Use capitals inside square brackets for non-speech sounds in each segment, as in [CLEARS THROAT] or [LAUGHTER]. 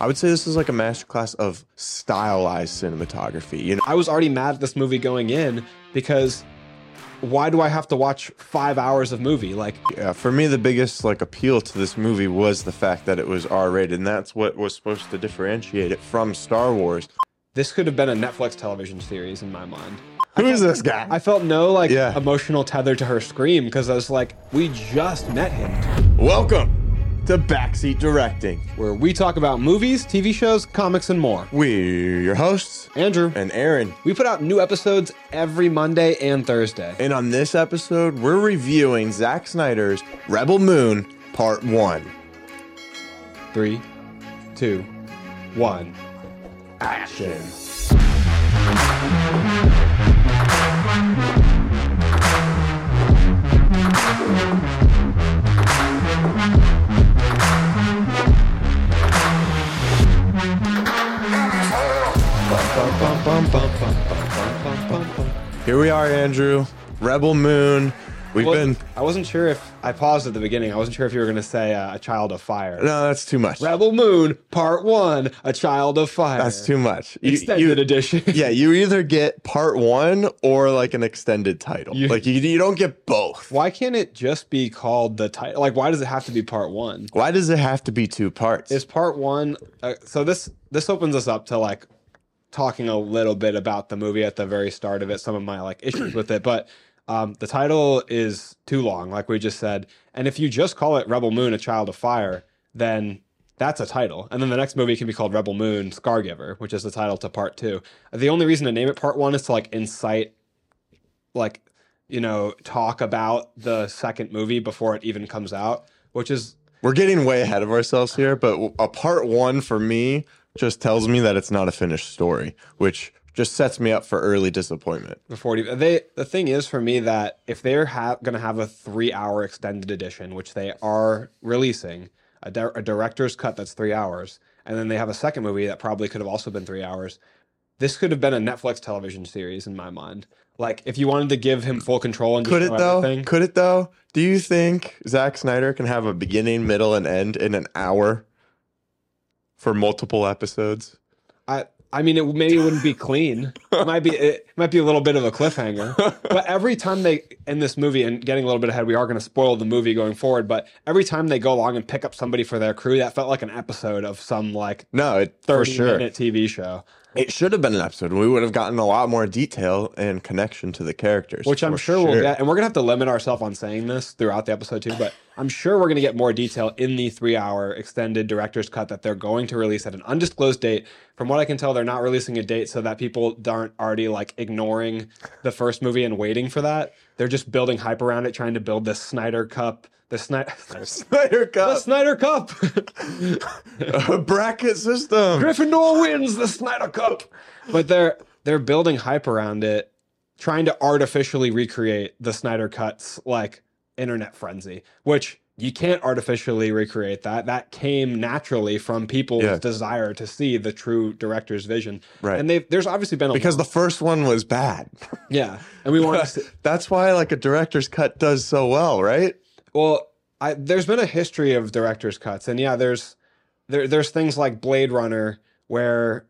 I would say this is like a masterclass of stylized cinematography. You know, I was already mad at this movie going in because why do I have to watch five hours of movie? Like, yeah, for me, the biggest like appeal to this movie was the fact that it was R-rated, and that's what was supposed to differentiate it from Star Wars. this could have been a Netflix television series in my mind. Who is this guy? I felt no like Yeah. emotional tether to her scream because I was like, we just met him. Welcome to Backseat Directing. Where we talk about movies, TV shows, comics, and more. We're your hosts, Andrew, and Aaron. we put out new episodes every Monday and Thursday. And on this episode, we're reviewing Zack Snyder's Rebel Moon Part 1. Three, two, one. Action. Here we are, Andrew. Rebel Moon. We've Well, been. I wasn't sure if I paused at the beginning. I wasn't sure if you were going to say uh, a child of fire. No, that's too much. Rebel Moon Part One: A Child of Fire. That's too much. You- extended you- edition. [LAUGHS] yeah, you either get part one or like an extended title. You- like you, you don't get both. Why can't it just be called the title? Like, why does it have to be Part One? Why does it have to be two parts? Is Part One? Uh, so this this opens us up to like talking a little bit about the movie at the very start of it. Some of my like issues with it, but. Um, the title is too long, like we just said. And if you just call it Rebel Moon, A Child of Fire, then that's a title. And then the next movie can be called Rebel Moon, Scargiver, which is the title to part two. The only reason to name it part one is to like incite, like, you know, talk about the second movie before it even comes out, which is We're getting way ahead of ourselves here, but a part one for me just tells me that it's not a finished story, which just sets me up for early disappointment. it even, they the thing is for me that if they're ha- going to have a three hour extended edition which they are releasing a, di- a director's cut that's three hours and then they have a second movie that probably could have also been three hours this could have been a netflix television series in my mind like if you wanted to give him full control and Could it though? everything, Could it though? Do you think Zack Snyder can have a beginning, middle, and end in an hour for multiple episodes? I I mean, it maybe wouldn't be clean. It might be it might be a little bit of a cliffhanger. But every time they in this movie and getting a little bit ahead, we are going to spoil the movie going forward. But every time they go along and pick up somebody for their crew, that felt like an episode of some like No, it, for thirty sure. minute TV show. It should have been an episode. We would have gotten a lot more detail and connection to the characters. Which I'm for sure, we'll get, and we're gonna have to limit ourselves on saying this throughout the episode too. But I'm sure we're gonna get more detail in the three-hour extended director's cut that they're going to release at an undisclosed date. From what I can tell, they're not releasing a date so that people aren't already like ignoring the first movie and waiting for that. They're just building hype around it, trying to build this Snyder Cup, the [LAUGHS] Snyder, Snyder the Snyder Cup. a bracket system. Gryffindor wins the Snyder Cup. But they're they're building hype around it, trying to artificially recreate the Snyder Cut's like internet frenzy, which you can't artificially recreate that. That came naturally from people's Yeah. desire to see the true director's vision. Right. And they there's obviously been a Because the first one was bad. yeah, and we want [LAUGHS] That's why like a director's cut does so well, right? Well, I, there's been a history of director's cuts, and yeah, there's there, there's things like Blade Runner where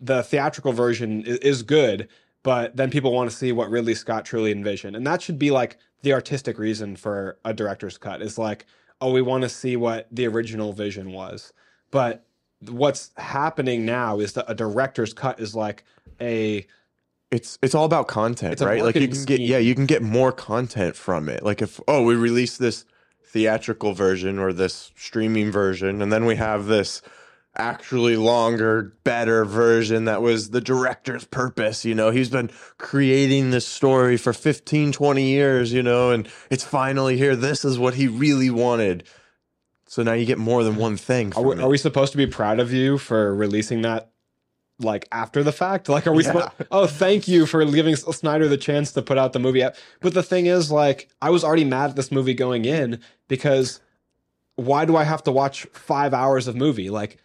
the theatrical version is, is good, but then people want to see what Ridley Scott truly envisioned, and that should be like the artistic reason for a director's cut is like, oh, we want to see what the original vision was, but what's happening now is that a director's cut is like a It's it's all about content, It's right? Like you can get scheme. yeah, you can get more content from it. Like if oh, we release this theatrical version or this streaming version and then we have this actually longer, better version that was the director's purpose, you know. He's been creating this story for 15, 20 years, you know, and it's finally here. This is what he really wanted. So now you get more than one thing. Are we, are we supposed to be proud of you for releasing that like after the fact? Like, are we Yeah. supposed? Oh, thank you for giving Snyder the chance to put out the movie. But the thing is, like, I was already mad at this movie going in because why do I have to watch five hours of movie? Like,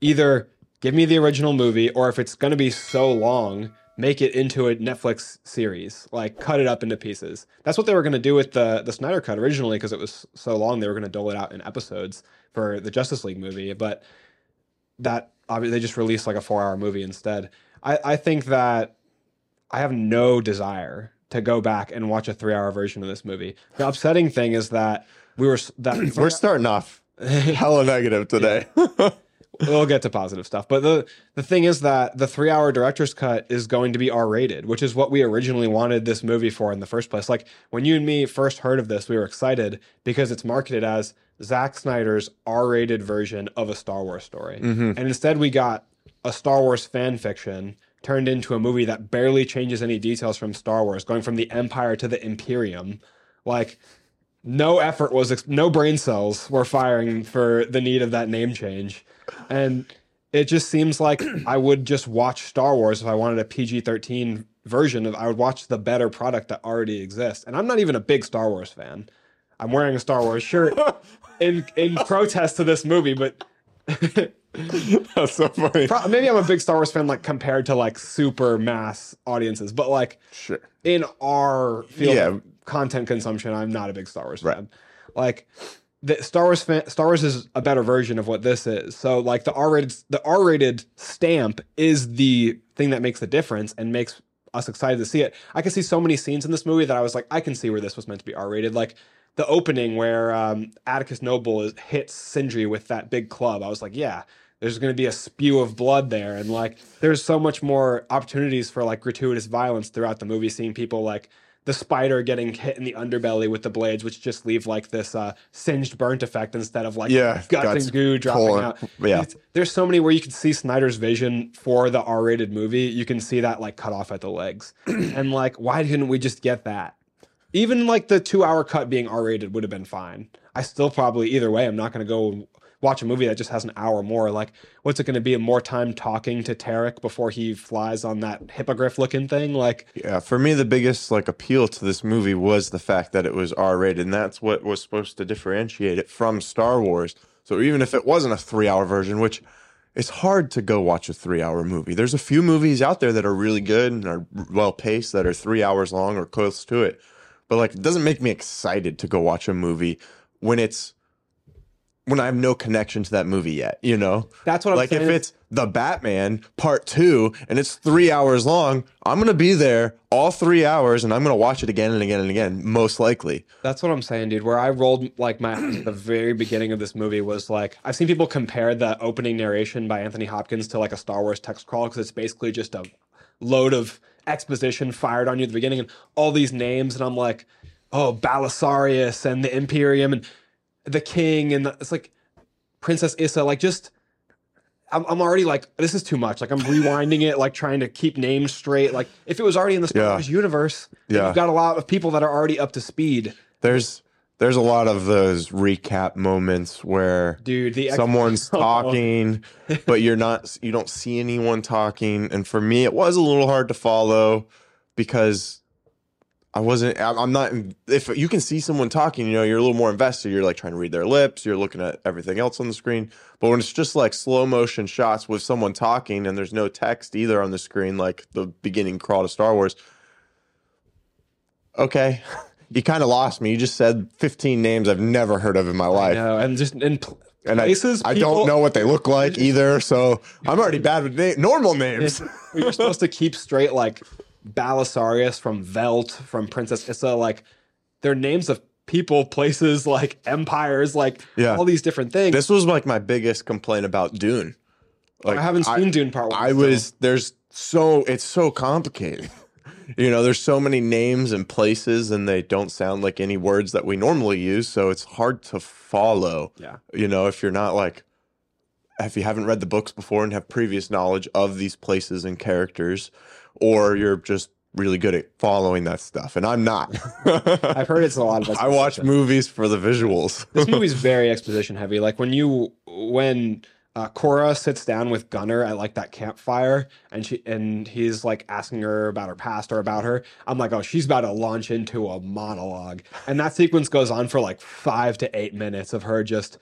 either give me the original movie, or if it's going to be so long, make it into a Netflix series. Like, cut it up into pieces. That's what they were going to do with the the Snyder cut originally because it was so long. They were going to dole it out in episodes for the Justice League movie, but that they just released like a four hour movie instead. I, I think that I have no desire to go back and watch a three hour version of this movie. The upsetting thing is that we were that [CLEARS THROAT] we're starting off [LAUGHS] hella negative today. We'll get to positive stuff. But the the thing is that the three hour director's cut is going to be R rated, which is what we originally wanted this movie for in the first place. Like when you and me first heard of this, we were excited because it's marketed as Zack Snyder's R rated version of a Star Wars story. Mm-hmm. And instead we got a Star Wars fan fiction turned into a movie that barely changes any details from Star Wars, going from the Empire to the Imperium. Like no effort was ex- no brain cells were firing for the need of that name change and it just seems like i would just watch star wars if i wanted a pg-13 version of i would watch the better product that already exists and i'm not even a big star wars fan i'm wearing a star wars shirt [LAUGHS] in in protest to this movie but [LAUGHS] That's so funny. pro- maybe i'm a big star wars fan like compared to like super mass audiences but like Sure. in our field Yeah. Content consumption, I'm not a big Star Wars Right. fan. Like the Star Wars fan, Star Wars is a better version of what this is. So like the R-rated the R-rated stamp is the thing that makes the difference and makes us excited to see it. I can see so many scenes in this movie that I was like, I can see where this was meant to be R-rated. Like the opening where um, Atticus Noble is, hits Sindri with that big club. I was like, yeah, there's going to be a spew of blood there, and like there's so much more opportunities for like gratuitous violence throughout the movie. Seeing people like the spider getting hit in the underbelly with the blades, which just leave like this uh, singed burnt effect instead of like Yeah, guts, guts and goo dropping pulling- out. yeah. It's- there's so many where you can see Snyder's vision for the R-rated movie. You can see that like cut off at the legs, [CLEARS THROAT] and like why didn't we just get that? Even like the two-hour cut being R-rated would have been fine. I still probably either way. I'm not going to go watch a movie that just has an hour more. Like, what's it going to be? More time talking to Tarek before he flies on that hippogriff looking thing? Like, Yeah, for me, the biggest like appeal to this movie was the fact that it was R rated, and that's what was supposed to differentiate it from Star Wars. So even if it wasn't a three hour version, which it's hard to go watch a three hour movie. There's a few movies out there that are really good and are well paced that are three hours long or close to it. But like, it doesn't make me excited to go watch a movie when it's when I have no connection to that movie yet. You know, That's what I'm like saying. if it's the Batman Part Two and it's three hours long, I'm gonna be there all three hours and I'm gonna watch it again and again and again, most likely. That's what I'm saying, dude. Where I rolled like my eyes at the very beginning of this movie was like I've seen people compare the opening narration by Anthony Hopkins to like a Star Wars text crawl because it's basically just a load of exposition fired on you at the beginning and all these names, and I'm like, oh, Balisarius and the Imperium and the King and the, it's like Princess Issa, like just. I'm, I'm already like this is too much. Like I'm rewinding it, like trying to keep names straight. Like if it was already in the Star Yeah. Wars universe, Yeah. you've got a lot of people that are already up to speed. There's there's a lot of those recap moments where dude the someone's [LAUGHS] oh. talking, but you're not you don't see anyone talking. And for me, it was a little hard to follow because I wasn't. I'm not. If you can see someone talking, you know, you're a little more invested. You're like trying to read their lips. You're looking at everything else on the screen. But when it's just like slow motion shots with someone talking and there's no text either on the screen, like the beginning crawl to Star Wars. Okay, [LAUGHS] you kind of lost me. You just said 15 names I've never heard of in my life, know, and just in pl- and I, places I people- don't know what they look like [LAUGHS] either. So I'm already bad with na- normal names. we were supposed to keep straight like Balisarius from Veldt from Princess Issa like they're names of people places like empires like Yeah. all these different things This was like my biggest complaint about Dune. Like I haven't seen Dune Part One I so- was there's so it's so complicated. [LAUGHS] You know, there's so many names and places, and they don't sound like any words that we normally use, so it's hard to follow. yeah You know, if you're not like, if you haven't read the books before and have previous knowledge of these places and characters, or you're just really good at following that stuff, and I'm not. [LAUGHS] I've heard it's a lot of [LAUGHS] I watch movies for the visuals. this [LAUGHS] movie's very exposition heavy. Like when you when uh, Cora sits down with Gunnar at like that campfire, and she and he's like asking her about her past or about her. I'm like, oh, she's about to launch into a monologue, and that sequence goes on for like five to eight minutes of her just.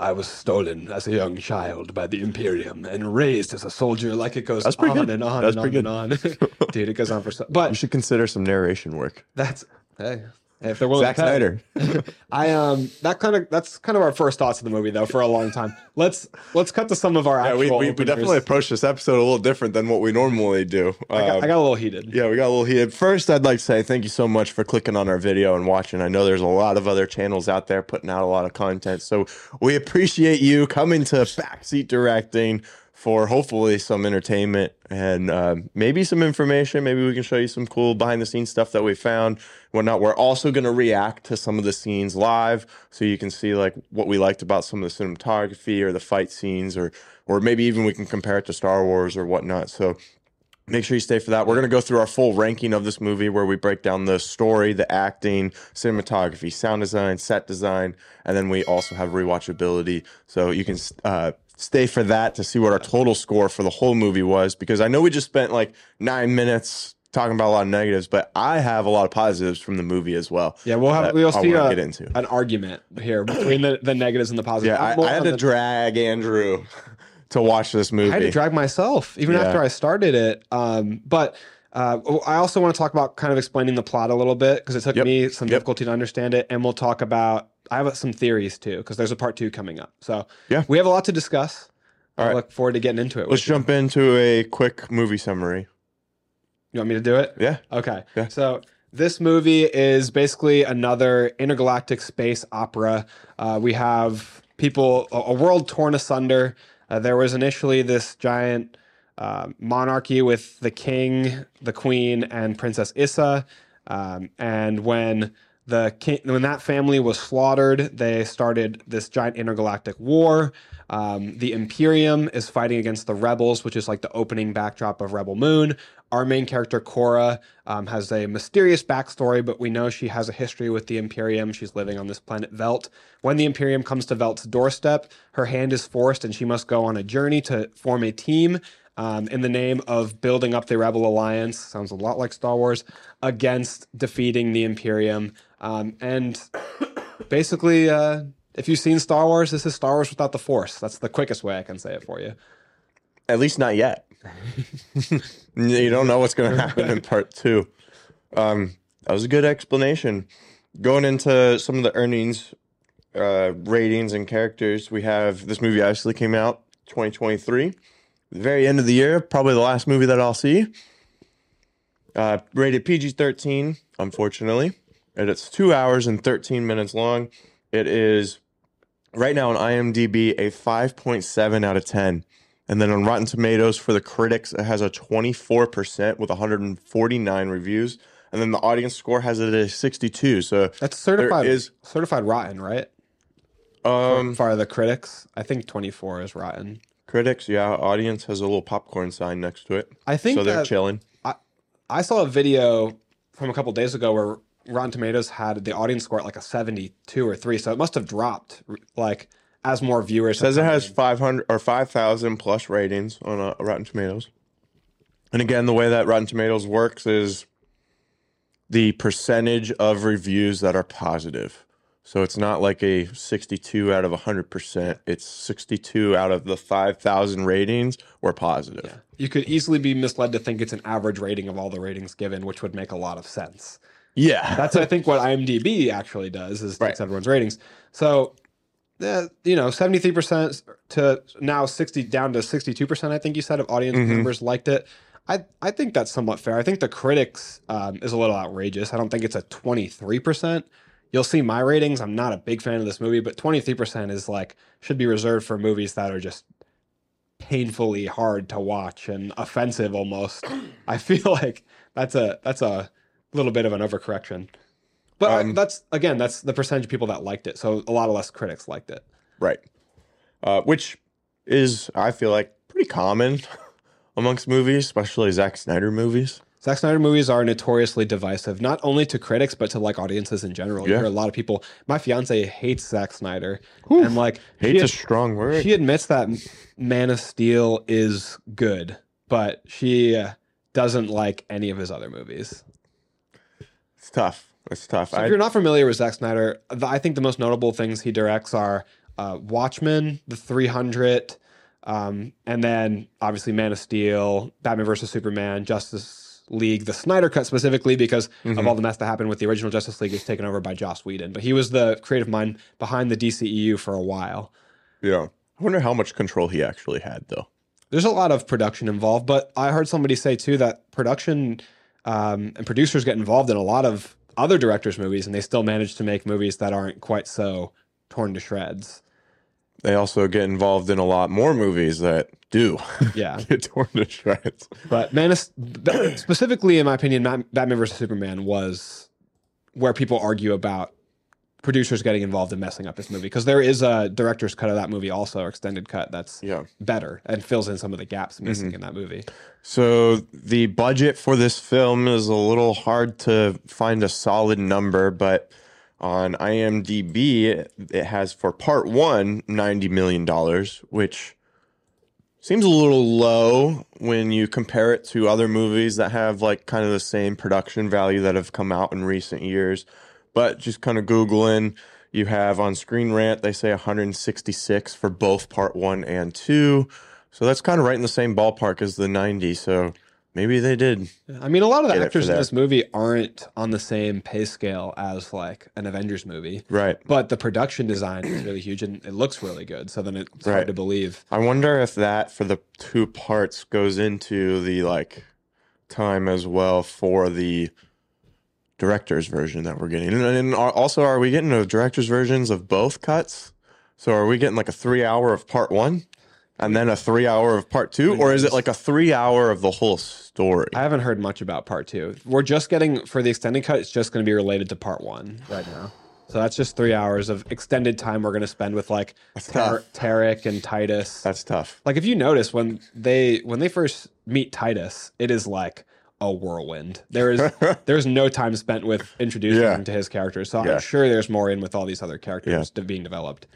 I was stolen as a young child by the Imperium and raised as a soldier. Like it goes on good. and on That's and on and on. [LAUGHS] Dude, it goes on for so. But you should consider some narration work. that's hey, If they're willing Zack to pay. Snyder. [LAUGHS] I um that kind of that's kind of our first thoughts of the movie though for a long time. Let's let's cut to some of our Yeah, actual. we, we, we definitely approached this episode a little different than what we normally do. I got, Um, I got a little heated. Yeah, we got a little heated. First, I'd like to say thank you so much for clicking on our video and watching. I know there's a lot of other channels out there putting out a lot of content. So we appreciate you coming to Backseat Directing for hopefully some entertainment and um, maybe some information. Maybe we can show you some cool behind the scenes stuff that we found, whatnot. We're also going to react to some of the scenes live so you can see like what we liked about some of the cinematography or the fight scenes or or maybe even we can compare it to Star Wars or whatnot. So make sure you stay for that. We're going to go through our full ranking of this movie where we break down the story, the acting, cinematography, sound design, set design, and then we also have rewatchability. So you can uh, stay for that to see what our total score for the whole movie was because I know we just spent like nine minutes talking about a lot of negatives, but I have a lot of positives from the movie as well. Yeah, we'll have we'll see a, get into. an argument here between the, the negatives and the positives. Yeah, I, [LAUGHS] I had to the- drag Andrew to watch this movie. I had to drag myself even Yeah. after I started it. Um, but uh, I also want to talk about kind of explaining the plot a little bit because it took Yep. me some Yep. difficulty to understand it, and we'll talk about. I have some theories too because there's a part two coming up. So Yeah. we have a lot to discuss. All I right. look forward to getting into it. Let's with you. jump into a quick movie summary. You want me to do it? Yeah. Okay. Yeah. So this movie is basically another intergalactic space opera. Uh, we have people, a, a world torn asunder. Uh, there was initially this giant uh, monarchy with the king, the queen, and Princess Issa. Um, and when the king, when that family was slaughtered, they started this giant intergalactic war. Um, the Imperium is fighting against the rebels, which is like the opening backdrop of Rebel Moon. Our main character, Cora, um, has a mysterious backstory, but we know she has a history with the Imperium. She's living on this planet Veldt. When the Imperium comes to Veldt's doorstep, her hand is forced and she must go on a journey to form a team um, in the name of building up the Rebel Alliance. Sounds a lot like Star Wars against defeating the Imperium. Um, and basically, uh, if you've seen Star Wars, this is Star Wars without the Force. That's the quickest way I can say it for you. At least not yet. you don't know what's going to happen in part two. Um, that was a good explanation. Going into some of the earnings, uh, ratings, and characters, we have this movie actually came out 2023, the very end of the year, probably the last movie that I'll see. Uh, rated PG 13, unfortunately. And it's two hours and 13 minutes long. It is right now on IMDb a 5.7 out of 10. And then on Rotten Tomatoes for the critics, it has a 24% with 149 reviews. And then the audience score has it at a 62. So, That's certified is- certified rotten, right? um, For the critics, I think 24 is rotten. Critics, yeah, audience has a little popcorn sign next to it. I think So they're chilling. I saw a video from a couple days ago where Rotten Tomatoes had the audience score at like a 72 or 3, so it must have dropped like as more viewers. says it has 500 or 5,000 plus ratings on uh, Rotten Tomatoes. And again, the way that Rotten Tomatoes works is the percentage of reviews that are positive. So it's not like a 62 out of 100%. It's 62 out of the 5,000 ratings were positive. You could easily be misled to think it's an average rating of all the ratings given, which would make a lot of sense. Yeah. [LAUGHS] That's I think what IMDb actually does is takes Right. everyone's ratings. So, uh, you know, seventy three percent to now sixty down to sixty two percent. I think you said of audience Mhm. members liked it. I I think that's somewhat fair. I think the critics um, is a little outrageous. I don't think it's a twenty three percent. You'll see my ratings. I'm not a big fan of this movie, but twenty three percent is like should be reserved for movies that are just painfully hard to watch and offensive almost. I [CLEARS THROAT] feel like that's a that's a little bit of an overcorrection. But Um, that's again, that's the percentage of people that liked it. So a lot of less critics liked it. Right. Uh, which is, I feel like, pretty common [LAUGHS] amongst movies, especially Zack Snyder movies. Zack Snyder movies are notoriously divisive, not only to critics but to like audiences in general. You hear a lot of people. My fiance hates Zack Snyder, and like Hate's she, a strong word. she admits that Man of Steel is good, but she uh, doesn't like any of his other movies. it's tough. It's tough. So if you're not familiar with Zack Snyder, the, I think the most notable things he directs are uh, Watchmen, The 300, um, and then obviously Man of Steel, Batman vs Superman, Justice League, the Snyder Cut specifically, because of all the mess that happened with the original Justice League, was taken over by Joss Whedon. But he was the creative mind behind the DCEU for a while. Yeah. I wonder how much control he actually had, though. There's a lot of production involved, but I heard somebody say too that production um, and producers get involved in a lot of other directors' movies, and they still manage to make movies that aren't quite so torn to shreds. They also get involved in a lot more movies that do Yeah. [LAUGHS] get torn to shreds. But Man, specifically in my opinion, Batman vs Superman was where people argue about producers getting involved in messing up this movie because there is a director's cut of that movie, also extended cut that's Yeah. better and fills in some of the gaps missing mm-hmm. in that movie. So the budget for this film is a little hard to find a solid number, but on IMDb it- has for part one $90 million, which seems a little low when you compare it to other movies that have like kind of the same production value that have come out in recent years. But just kind of Googling, you have on Screen Rant, they say 166 for both part one and two. So that's kind of right in the same ballpark as the 90. So maybe they did. I mean, a lot of the Get it for actors in this movie aren't on the same pay scale as like an Avengers movie, Right. but the production design is really huge and it looks really good. So then it's Right. hard to believe. I wonder if that for the two parts goes into the like time as well for the director's version that we're getting. And, and also, are we getting the director's versions of both cuts? So are we getting like a three hour of part one and then a three hour of part two? Or is it like a three hour of the whole story? I haven't heard much about part two. We're just getting for the extended cut. It's just going to be related to part one right now. So that's just three hours of extended time we're going to spend with like Tar- Tarek and Titus. That's tough. like if you notice when they when they first meet Titus, it is like a whirlwind. There is [LAUGHS] there's no time spent with introducing Yeah. him to his characters. So Yeah. I'm sure there's more in with all these other characters de- being developed.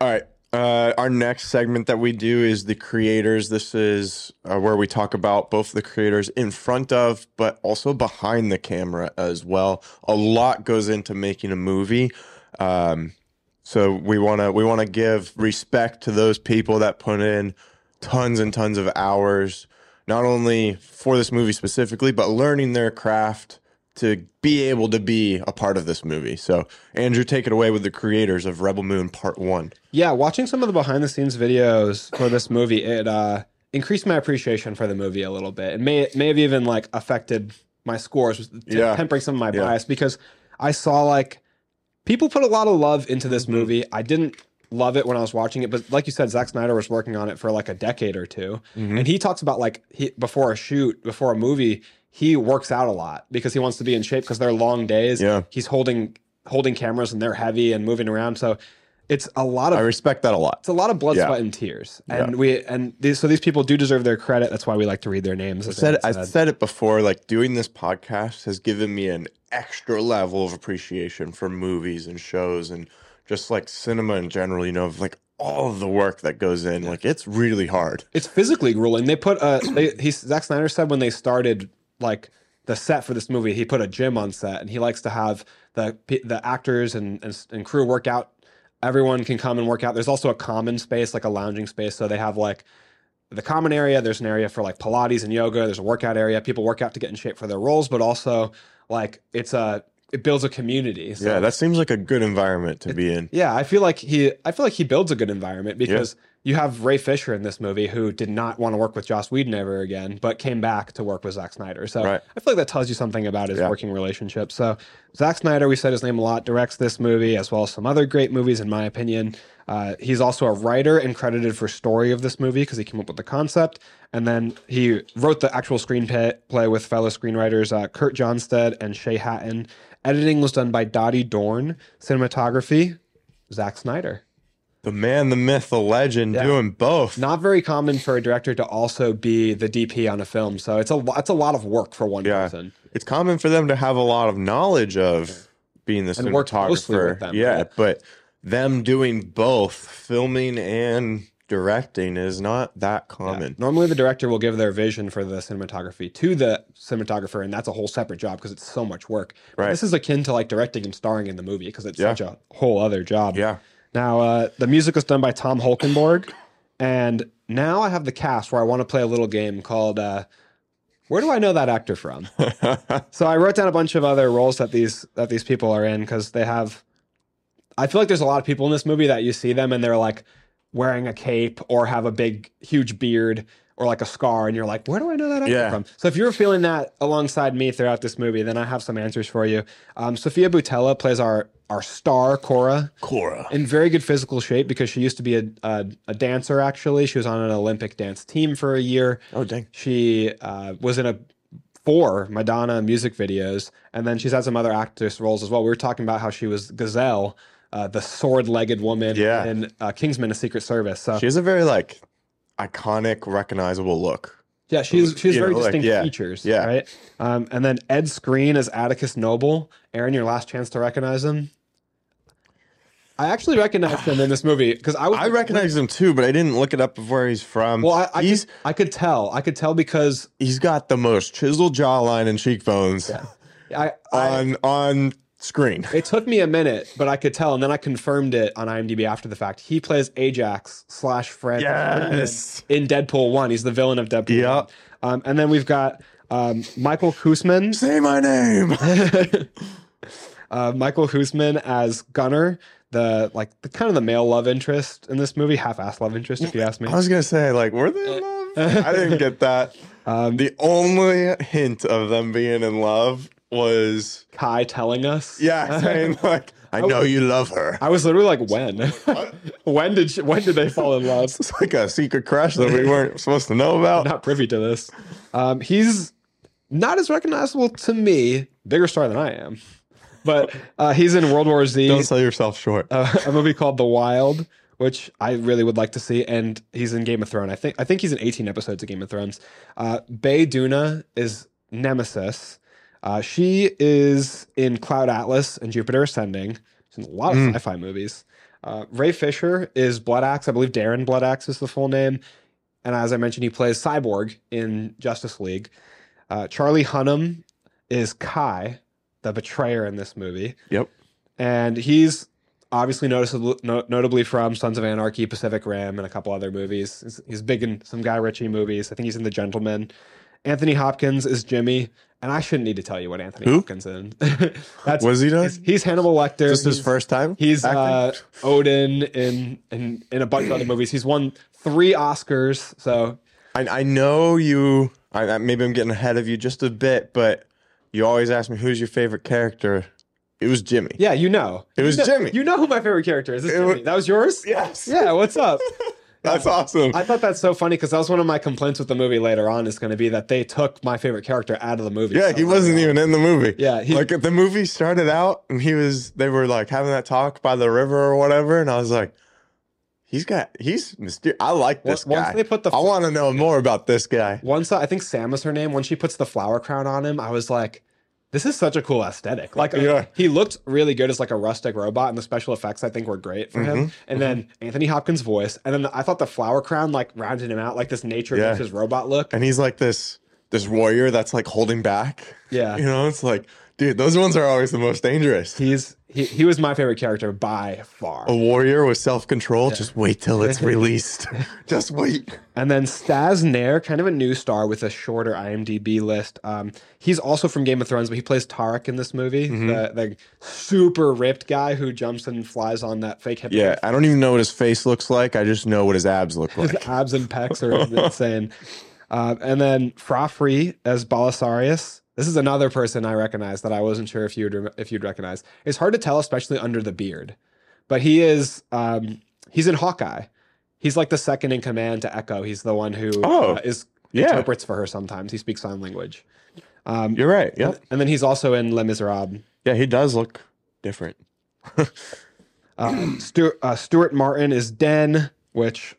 All right. Uh, our next segment that we do is the creators. This is uh, where we talk about both the creators in front of, but also behind the camera as well. A lot goes into making a movie, um, so we want to we want to give respect to those people that put in tons and tons of hours, not only for this movie specifically, but learning their craft to be able to be a part of this movie. So, Andrew, take it away with the creators of Rebel Moon Part One. Yeah, watching some of the behind the scenes videos for this movie, it uh, increased my appreciation for the movie a little bit. It may may have even like affected my scores, Yeah. tempering some of my Yeah. bias because I saw like people put a lot of love into this Mm-hmm. movie. I didn't love it when I was watching it, but like you said, Zack Snyder was working on it for like a decade or 2 Mm-hmm. and he talks about like he before a shoot, before a movie, he works out a lot because he wants to be in shape because they're long days. Yeah. he's holding holding cameras and they're heavy and moving around, so. It's a lot of I respect that a lot. it's a lot of blood, Yeah. sweat, and tears, and Yeah. we and these so these people do deserve their credit. That's why we like to read their names. as said I said. said it before. Like doing this podcast has given me an extra level of appreciation for movies and shows and just like cinema in general. You know, of like all of the work that goes in. Like it's really hard. It's physically grueling. They put a they, he Zack Snyder said when they started like the set for this movie, he put a gym on set, and he likes to have the the actors and, and and crew work out. Everyone can come and work out. There's also a common space, like a lounging space. So they have like the common area. There's an area for like Pilates and yoga. There's a workout area. People work out to get in shape for their roles, but also like it's a it builds a community. So yeah, that seems like a good environment to be in. [LAUGHS] Yeah, I feel like he I feel like he builds a good environment because you have Ray Fisher in this movie who did not want to work with Joss Whedon ever again, but came back to work with Zack Snyder. So Right. I feel like that tells you something about his Yeah. working relationship. So Zack Snyder, we said his name a lot, directs this movie as well as some other great movies, in my opinion. Uh, he's also a writer and credited for story of this movie because he came up with the concept, and then he wrote the actual screenplay with fellow screenwriters uh, Kurt Johnstead and Shay Hatton. Editing was done by Dody Dorn. Cinematography, Zack Snyder. The man, the myth, the legend, doing both. Not very common for a director to also be the DP on a film, so it's a it's a lot of work for one Yeah. person. It's common for them to have a lot of knowledge of being the And cinematographer. them, yeah, right? but them doing both, filming and directing, is not that common. Normally, the director will give their vision for the cinematography to the cinematographer, and that's a whole separate job because it's so much work. But Right. This is akin to like directing and starring in the movie because it's Yeah. such a whole other job. Yeah. Now, uh, the music was done by Tom Holkenborg, and now I have the cast where I want to play a little game called uh, where do I know that actor from? [LAUGHS] so I wrote down a bunch of other roles that these that these people are in because they have. I feel like there's a lot of people in this movie that you see them and they're like wearing a cape or have a big huge beard or like a scar and you're like where do i know that actor Yeah. from so if you're feeling that alongside me throughout this movie then i have some answers for you um, Sofia Boutella plays our our star cora Cora. in very good physical shape because she used to be a, a, a dancer actually she was on an olympic dance team for a year Oh dang. she uh, was in a four madonna music videos and then she's had some other actress roles as well we were talking about how she was gazelle uh, the sword-legged woman Yeah. in uh, kingsman a secret service so She has a very like iconic, recognizable look. Yeah, she's she's very know, like, distinct yeah, features. yeah. Right. Um, and then Ed Skrein as Atticus Noble. Aaron, your last chance to recognize him. I actually recognized him in this movie because I was. I recognize him too, but I didn't look it up of where he's from. Well, I, I, he's could, I could tell. I could tell because he's got the most chiseled jawline and cheekbones I, I on on screen. it took me a minute, but I could tell, and then I confirmed it on IMDb after the fact. He plays Ajax slash Fred Yes. in Deadpool One. He's the villain of Deadpool. Yeah. Um, and then we've got um, Michael Koosman. Say my name. [LAUGHS] [LAUGHS] uh, Michael Hoosman as Gunnar, the like the kind of the male love interest in this movie, half-ass love interest, if you ask me. I was gonna say, like, were they in love? I didn't get that. [LAUGHS] Um, The only hint of them being in love was Kai telling us, yeah, [LAUGHS] saying like, I know you love her. I was literally like, when? [LAUGHS] when did she, when did they fall in love? [LAUGHS] It's like a secret crush that we weren't supposed to know about. Not privy to this. Um, he's not as recognizable to me. Bigger star than I am, but uh, he's in World War Z. Don't sell yourself short. uh, a movie called The Wild, which I really would like to see, and he's in Game of Thrones. I think I think he's in 18 episodes of Game of Thrones. Uh, Bae Doona is Nemesis. Uh, she is in Cloud Atlas and Jupiter Ascending. She's in a lot of sci-fi movies. Uh, Ray Fisher is Blood Axe. I believe Darren Blood Axe is the full name. And as I mentioned, he plays Cyborg in Justice League. Uh, Charlie Hunnam is Kai, the betrayer in this movie yep. and he's obviously noticeable, no, notably from Sons of Anarchy, Pacific Rim, and a couple other movies. He's, he's big in some Guy Ritchie movies. I think he's in The Gentleman. Anthony Hopkins is Jimmy, and I shouldn't need to tell you what Anthony Who? Hopkins in. [LAUGHS] That's Was he done? he's, he's Hannibal Lecter. Just his first time? He's uh, Odin in, in in a bunch of other movies. He's won three Oscars. So I, I know you. I, I- maybe I'm getting ahead of you just a bit, but you always ask me who's your favorite character. It was Jimmy. yeah, you know, It was You know- Jimmy. You know who my favorite character is? It's It Jimmy. wa- that was yours. Yes. Yeah. What's up? [LAUGHS] That's awesome. I thought that's so funny because that was one of my complaints with the movie later on is going to be that they took my favorite character out of the movie. yeah, so he wasn't even in the movie. Yeah, he- like the movie started out and he was. They were like having that talk by the river or whatever, and I was like, he's got. He's mysterious. I like this Once- once guy. they put the- I want to know more about this guy. Once uh, I think Sam is her name. When she puts the flower crown on him, I was like, "This is such a cool aesthetic. Like, Yeah. he looked really good as like a rustic robot, and the special effects I think were great for him. Mm-hmm. And then Anthony Hopkins' voice, and then I thought the flower crown like rounded him out, like this nature Yeah. versus robot look. And he's like this this warrior that's like holding back. Yeah. You know, it's like, dude, those ones are always the most dangerous. He's he, he was my favorite character by far. A warrior with self control. Just wait till it's [LAUGHS] released. [LAUGHS] Just wait. And then Staz Nair, kind of a new star with a shorter IMDb list. Um, he's also from Game of Thrones, but he plays Tarek in this movie, Mm-hmm. the, the super ripped guy who jumps and flies on that fake hip. Yeah, I don't even know what his face looks like. I just know what his abs look like. His abs and pecs are [LAUGHS] insane. Uh, and then Fra Fee as Balisarius. This is another person I recognize that I wasn't sure if you'd if you'd recognize. It's hard to tell, especially under the beard. But he is um, he's in Hawkeye. He's like the second in command to Echo. He's the one who Oh, uh, is yeah. interprets for her sometimes. He speaks sign language. Um, You're right. Yeah. and then he's also in Les Miserables. Yeah, he does look different. [LAUGHS] Uh, Stuart, uh, Stuart Martin is Den, which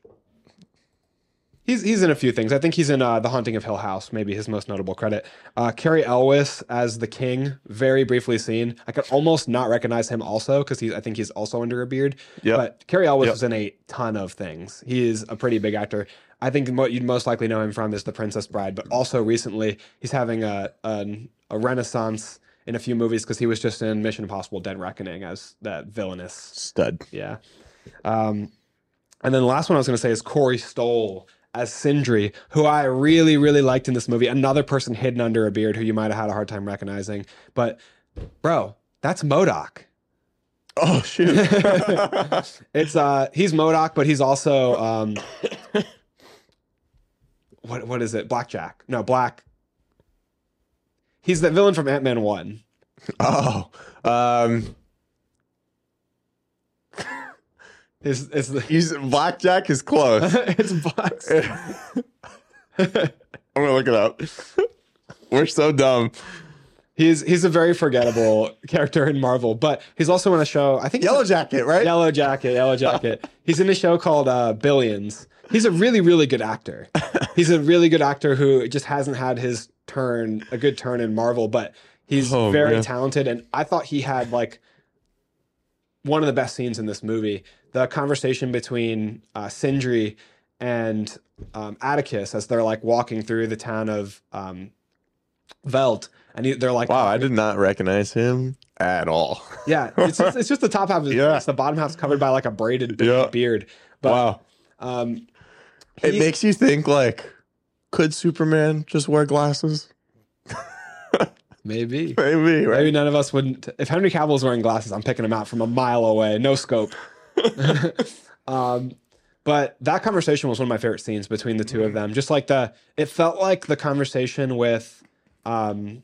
he's he's in a few things. I think he's in uh, The Haunting of Hill House, maybe his most notable credit. Uh, Cary Elwes as the king, very briefly seen. I could almost not recognize him also because he's I think he's also under a beard. Yeah. But Cary Elwes Yep. is in a ton of things. He is a pretty big actor. I think what you'd most likely know him from is The Princess Bride, but also recently he's having a a, a renaissance in a few movies because he was just in Mission Impossible: Dead Reckoning as that villainous Stud. yeah. Um, and then the last one I was going to say is Corey Stoll as Sindri, who I really, really liked in this movie. Another person hidden under a beard who you might have had a hard time recognizing. But, bro, that's MODOK. Oh shoot! [LAUGHS] It's uh he's MODOK, but he's also um [COUGHS] what what is it? Blackjack. No, Black. He's the villain from Ant Man One. oh, um, Is is the he's blackjack is close. [LAUGHS] it's Black. [LAUGHS] I'm gonna look it up. We're so dumb. He's he's a very forgettable character in Marvel, but he's also in a show. I think Yellow Jacket, right? Yellow Jacket, Yellow Jacket. He's in a show called uh, Billions. He's a really, really good actor. [LAUGHS] He's a really good actor who just hasn't had his turn, a good turn in Marvel, but he's Oh, very man. talented. And I thought he had like one of the best scenes in this movie. The conversation between uh, Sindri and um, Atticus as they're like walking through the town of um, Veldt, and he, they're like, Wow, I did not recognize him at all. yeah, it's just, it's just the top half of his Yeah. The bottom half's covered by like a braided Yeah. beard. But wow, um, it makes you think like, could Superman just wear glasses? [LAUGHS] maybe. Maybe, right? Maybe none of us wouldn't. If Henry Cavill's wearing glasses, I'm picking him out from a mile away, no scope. [LAUGHS] um, but that conversation was one of my favorite scenes between the two of them. Just like the, it felt like the conversation with, um,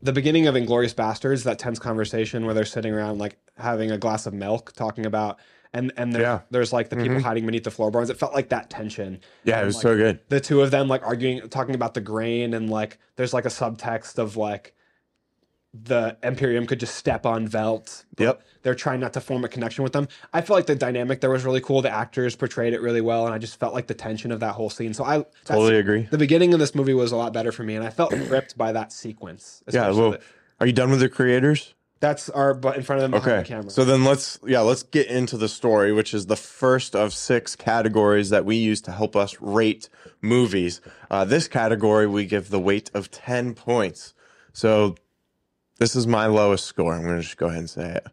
the beginning of Inglourious Basterds, that tense conversation where they're sitting around like having a glass of milk, talking about, and and Yeah. there's like the people hiding beneath the floorboards. It felt like that tension Yeah, it was so good. the two of them like arguing talking about the grain and like there's like a subtext of like the imperium could just step on veldt Yep. they're trying not to form a connection with them i felt like the dynamic there was really cool the actors portrayed it really well and i just felt like the tension of that whole scene so i Totally agree. the beginning of this movie was a lot better for me and i felt [CLEARS THROAT] gripped by that sequence Yeah. Well, the- are you done with the creators? that's our but in front of them behind Okay. the camera So then let's yeah, let's get into the story, which is the first of six categories that we use to help us rate movies. Uh, this category we give the weight of ten points. So this is my lowest score. I'm gonna just go ahead and say it.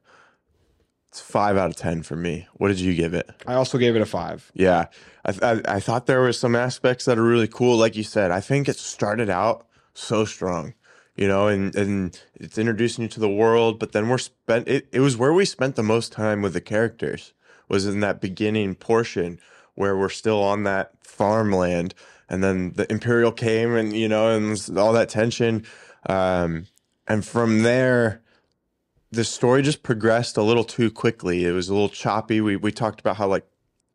It's five out of ten for me. What did you give it? i also gave it a five Yeah, I, I I thought there were some aspects that are really cool. Like you said, I think it started out so strong, you know, and and it's introducing you to the world. But then we're spent. It, it was where we spent the most time with the characters. Was in that beginning portion where we're still on that farmland, and then the Imperial came, and you know, and all that tension, um, and from there the story just progressed a little too quickly. It was a little choppy. We we talked about how like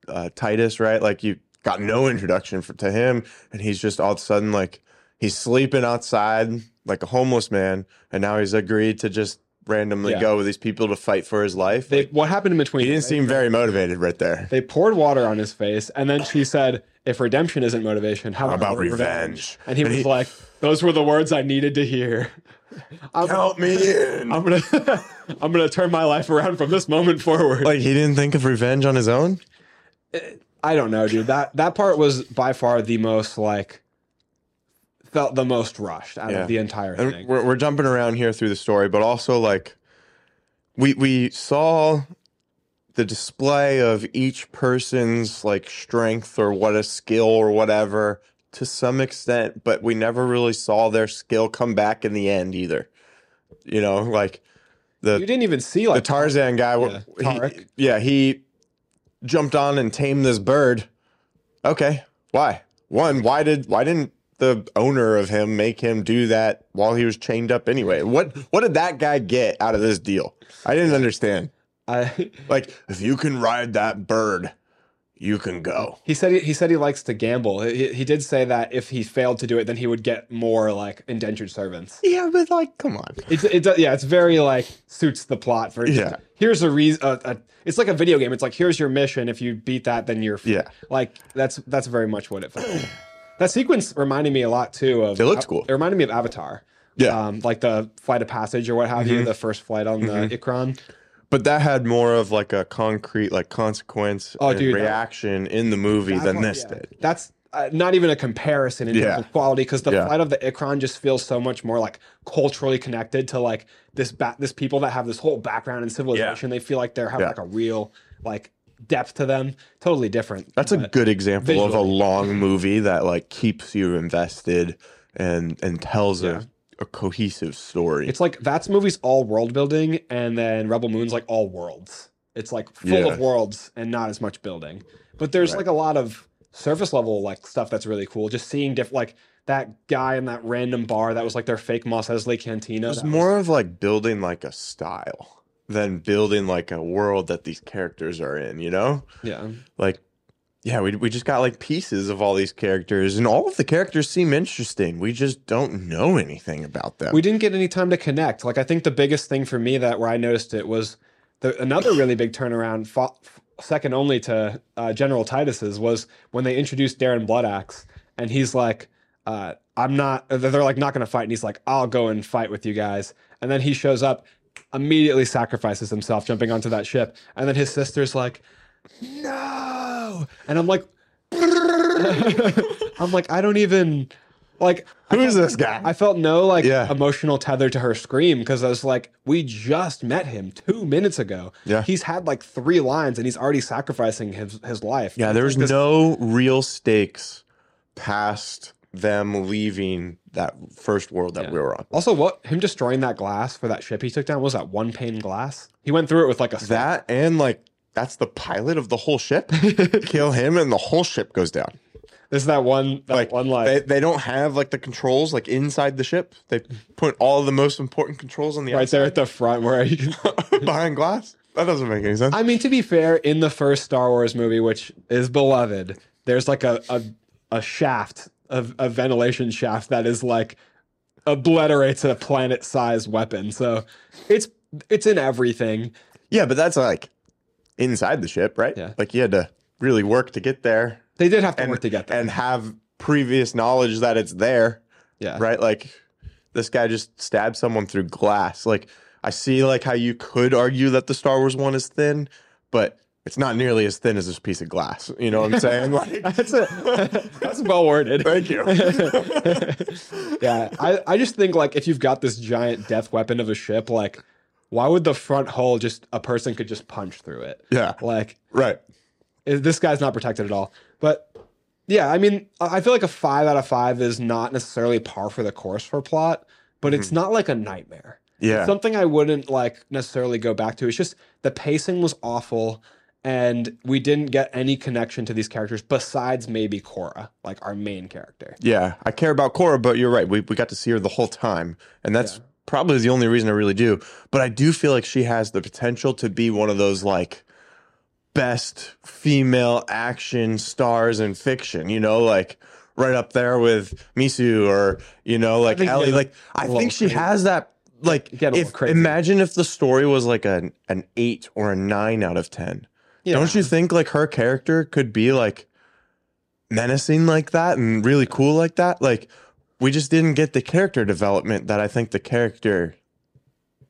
uh, Titus, right? Like you got no introduction for, to him, and he's just all of a sudden like he's sleeping outside like a homeless man, and now he's agreed to just randomly Yeah. go with these people to fight for his life. they, what happened in between he didn't seem very motivated right there. They poured water on his face, and then she said, "If redemption isn't motivation, how about, about revenge?" revenge? And he And was he- like, "Those were the words I needed to hear." I'm, Count me in. I'm gonna, [LAUGHS] I'm gonna turn my life around from this moment forward. Like he didn't think of revenge on his own. Uh, I don't know, dude. That that part was by far the most like felt the most rushed out Yeah. of the entire And thing. we're, we're jumping around here through the story, but also like we we saw the display of each person's like strength or what a skill or whatever to some extent, but we never really saw their skill come back in the end either. You know, like the You didn't even see like the Tarzan guy. Yeah, he- yeah, he jumped on and tamed this bird. Okay, why? One, why did why didn't the owner of him make him do that while he was chained up anyway? What what did that guy get out of this deal? I didn't understand. I, Like, if you can ride that bird, you can go. he said he, he said he likes to gamble. He, he did say that if he failed to do it, then he would get more like indentured servants. Yeah, but like, come on. It's it does, yeah, it's very like suits the plot for Yeah. Here's a reason. Uh, uh, it's like a video game. It's like here's your mission. If you beat that, then you're. Yeah. Like that's that's very much what it felt. like. [CLEARS THROAT] that sequence reminded me a lot too of. It looked cool. It reminded me of Avatar. Yeah. Mm-hmm. Um, like the flight of passage or what have you, the first flight on the Ikran. But that had more of like a concrete like consequence Oh, and dude, that- reaction in the movie than this yeah. did. That's uh, not even a comparison in Yeah. terms of quality because the Yeah. flight of the Ikran just feels so much more like culturally connected to like this ba- this people that have this whole background in civilization. They feel like they're having Yeah. like a real like depth to them. Totally different. That's a good example of a long movie that like keeps you invested and and tells Yeah. a, a cohesive story. It's like that's movies all world building, and then Rebel Moon's like all worlds. It's like full Yeah. of worlds and not as much building. But there's Right. like a lot of surface level like stuff that's really cool. Just seeing different like that guy in that random bar that was like their fake Mos Eisley cantina. It's that was- more of like building like a style than building like a world that these characters are in, you know? yeah. Like yeah, we we just got like pieces of all these characters and all of the characters seem interesting. We just don't know anything about them. We didn't get any time to connect. Like I think the biggest thing for me that where I noticed it was the another really big turnaround, second only to uh, General Titus's, was when they introduced Darrian Bloodaxe, and he's like, uh, "I'm not." They're like not going to fight, and he's like, "I'll go and fight with you guys." And then he shows up, immediately sacrifices himself, jumping onto that ship, and then his sister's like, "No," and I'm like. [LAUGHS] I'm like, I don't even like. Who is felt- this guy? I felt no like Yeah. emotional tether to her scream because I was like, we just met him two minutes ago. Yeah. he's had like three lines and he's already sacrificing his his life. yeah, there was Like no real stakes past them leaving that first world that Yeah. we were on. Also, what him destroying that glass for that ship he took down what was that one pane glass? He went through it with like a That and like that's the pilot of the whole ship. [LAUGHS] Kill him and the whole ship goes down. This is that one that Like one line they, they don't have like the controls like inside the ship. They put all the most important controls on the right there at the front where you can. [LAUGHS] behind glass. That doesn't make any sense. I mean, to be fair, in the first Star Wars movie, which is beloved, there's like a a, a shaft, a, a ventilation shaft that is like obliterates a planet-sized weapon. So it's it's in everything. yeah, but that's like inside the ship, right? Yeah. Like you had to really work to get there They did have to and work to get there. and have previous knowledge that it's there. yeah, right? Like this guy just stabbed someone through glass. Like I see like how you could argue that the Star Wars one is thin, but it's not nearly as thin as this piece of glass. You know what I'm saying? [LAUGHS] Like That's a, [LAUGHS] that's well worded. Thank you. [LAUGHS] yeah, I, I just think like if you've got this giant death weapon of a ship, like why would the front hole just a person could just punch through it? yeah. Like Right. this guy's not protected at all. But yeah, I mean, I feel like a five out of five is not necessarily par for the course for plot, but it's mm-hmm. not like a nightmare. Yeah. Something I wouldn't like necessarily go back to. It's just the pacing was awful, and we didn't get any connection to these characters besides maybe Cora, like our main character. yeah. I care about Cora, but you're right. We we got to see her the whole time. And that's Yeah. Probably the only reason I really do. But I do feel like she has the potential to be one of those like best female action stars in fiction, you know, like right up there with Mizu or, you know, like Ellie. Like I think she crazy. has that like if imagine if the story was like an an eight or a nine out of ten. Yeah. Don't you think like her character could be like menacing like that and really cool like that? Like we just didn't get the character development that I think the character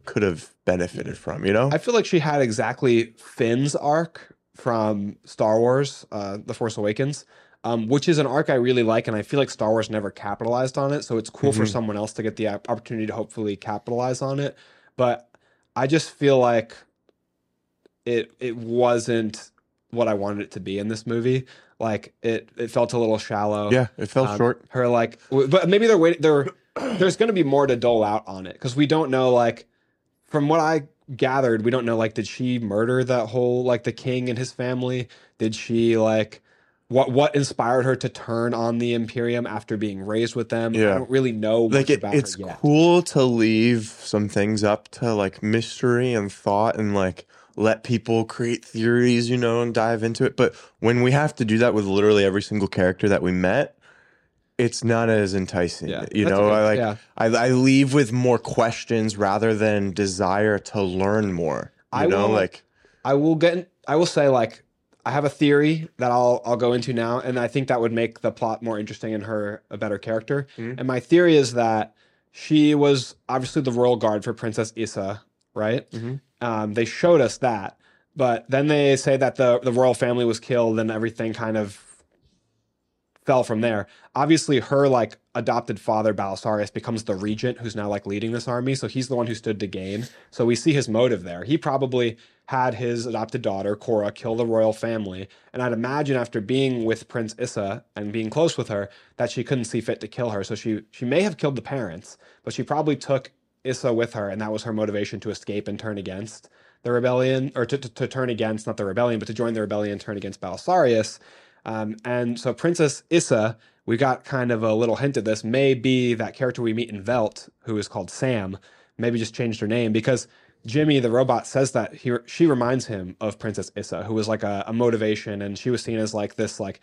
could have benefited from, you know? I feel like she had exactly Finn's arc from Star Wars, uh, The Force Awakens, um, which is an arc I really like, and I feel like Star Wars never capitalized on it. So it's cool for Mhm. someone else to get the opportunity to hopefully capitalize on it. But I just feel like it it wasn't what I wanted it to be in this movie. Like it it felt a little shallow. yeah, it fell Um, short. Her like, but maybe they're waiting. There, [CLEARS THROAT] there's going to be more to dole out on it because we don't know. Like, from what I gathered, we don't know. Like, did she murder that whole like the king and his family? Did she like what what inspired her to turn on the Imperium after being raised with them? I don't really know Like it, about it's cool to leave some things up to like mystery and thought and like let people create theories, you know, and dive into it. But when we have to do that with literally every single character that we met, it's not as enticing. Yeah, you know, okay. I like Yeah. I, I leave with more questions rather than desire to learn more. You I know, will- like I will get. I will say like I have a theory that I'll I'll go into now, and I think that would make the plot more interesting and her a better character. Mhm. And my theory is that she was obviously the royal guard for Princess Issa, right? Mhm. Um, they showed us that, but then they say that the the royal family was killed and everything kind of fell from there. Obviously, her like adopted father Balisarius becomes the regent who's now like leading this army, so he's the one who stood to gain. So we see his motive there. He probably had his adopted daughter Cora kill the royal family, and I'd imagine after being with Prince Issa and being close with her that she couldn't see fit to kill her. So she she may have killed the parents, but she probably took Issa with her, and that was her motivation to escape and turn against the rebellion, or to, to, to turn against not the rebellion, but to join the rebellion, and turn against Balisarius. Um, and so Princess Issa, we got kind of a little hint of this, may be that character we meet in Veldt, who is called Sam, maybe just changed her name because Jimmy the robot says that he she reminds him of Princess Issa, who was like a, a motivation, and she was seen as like this like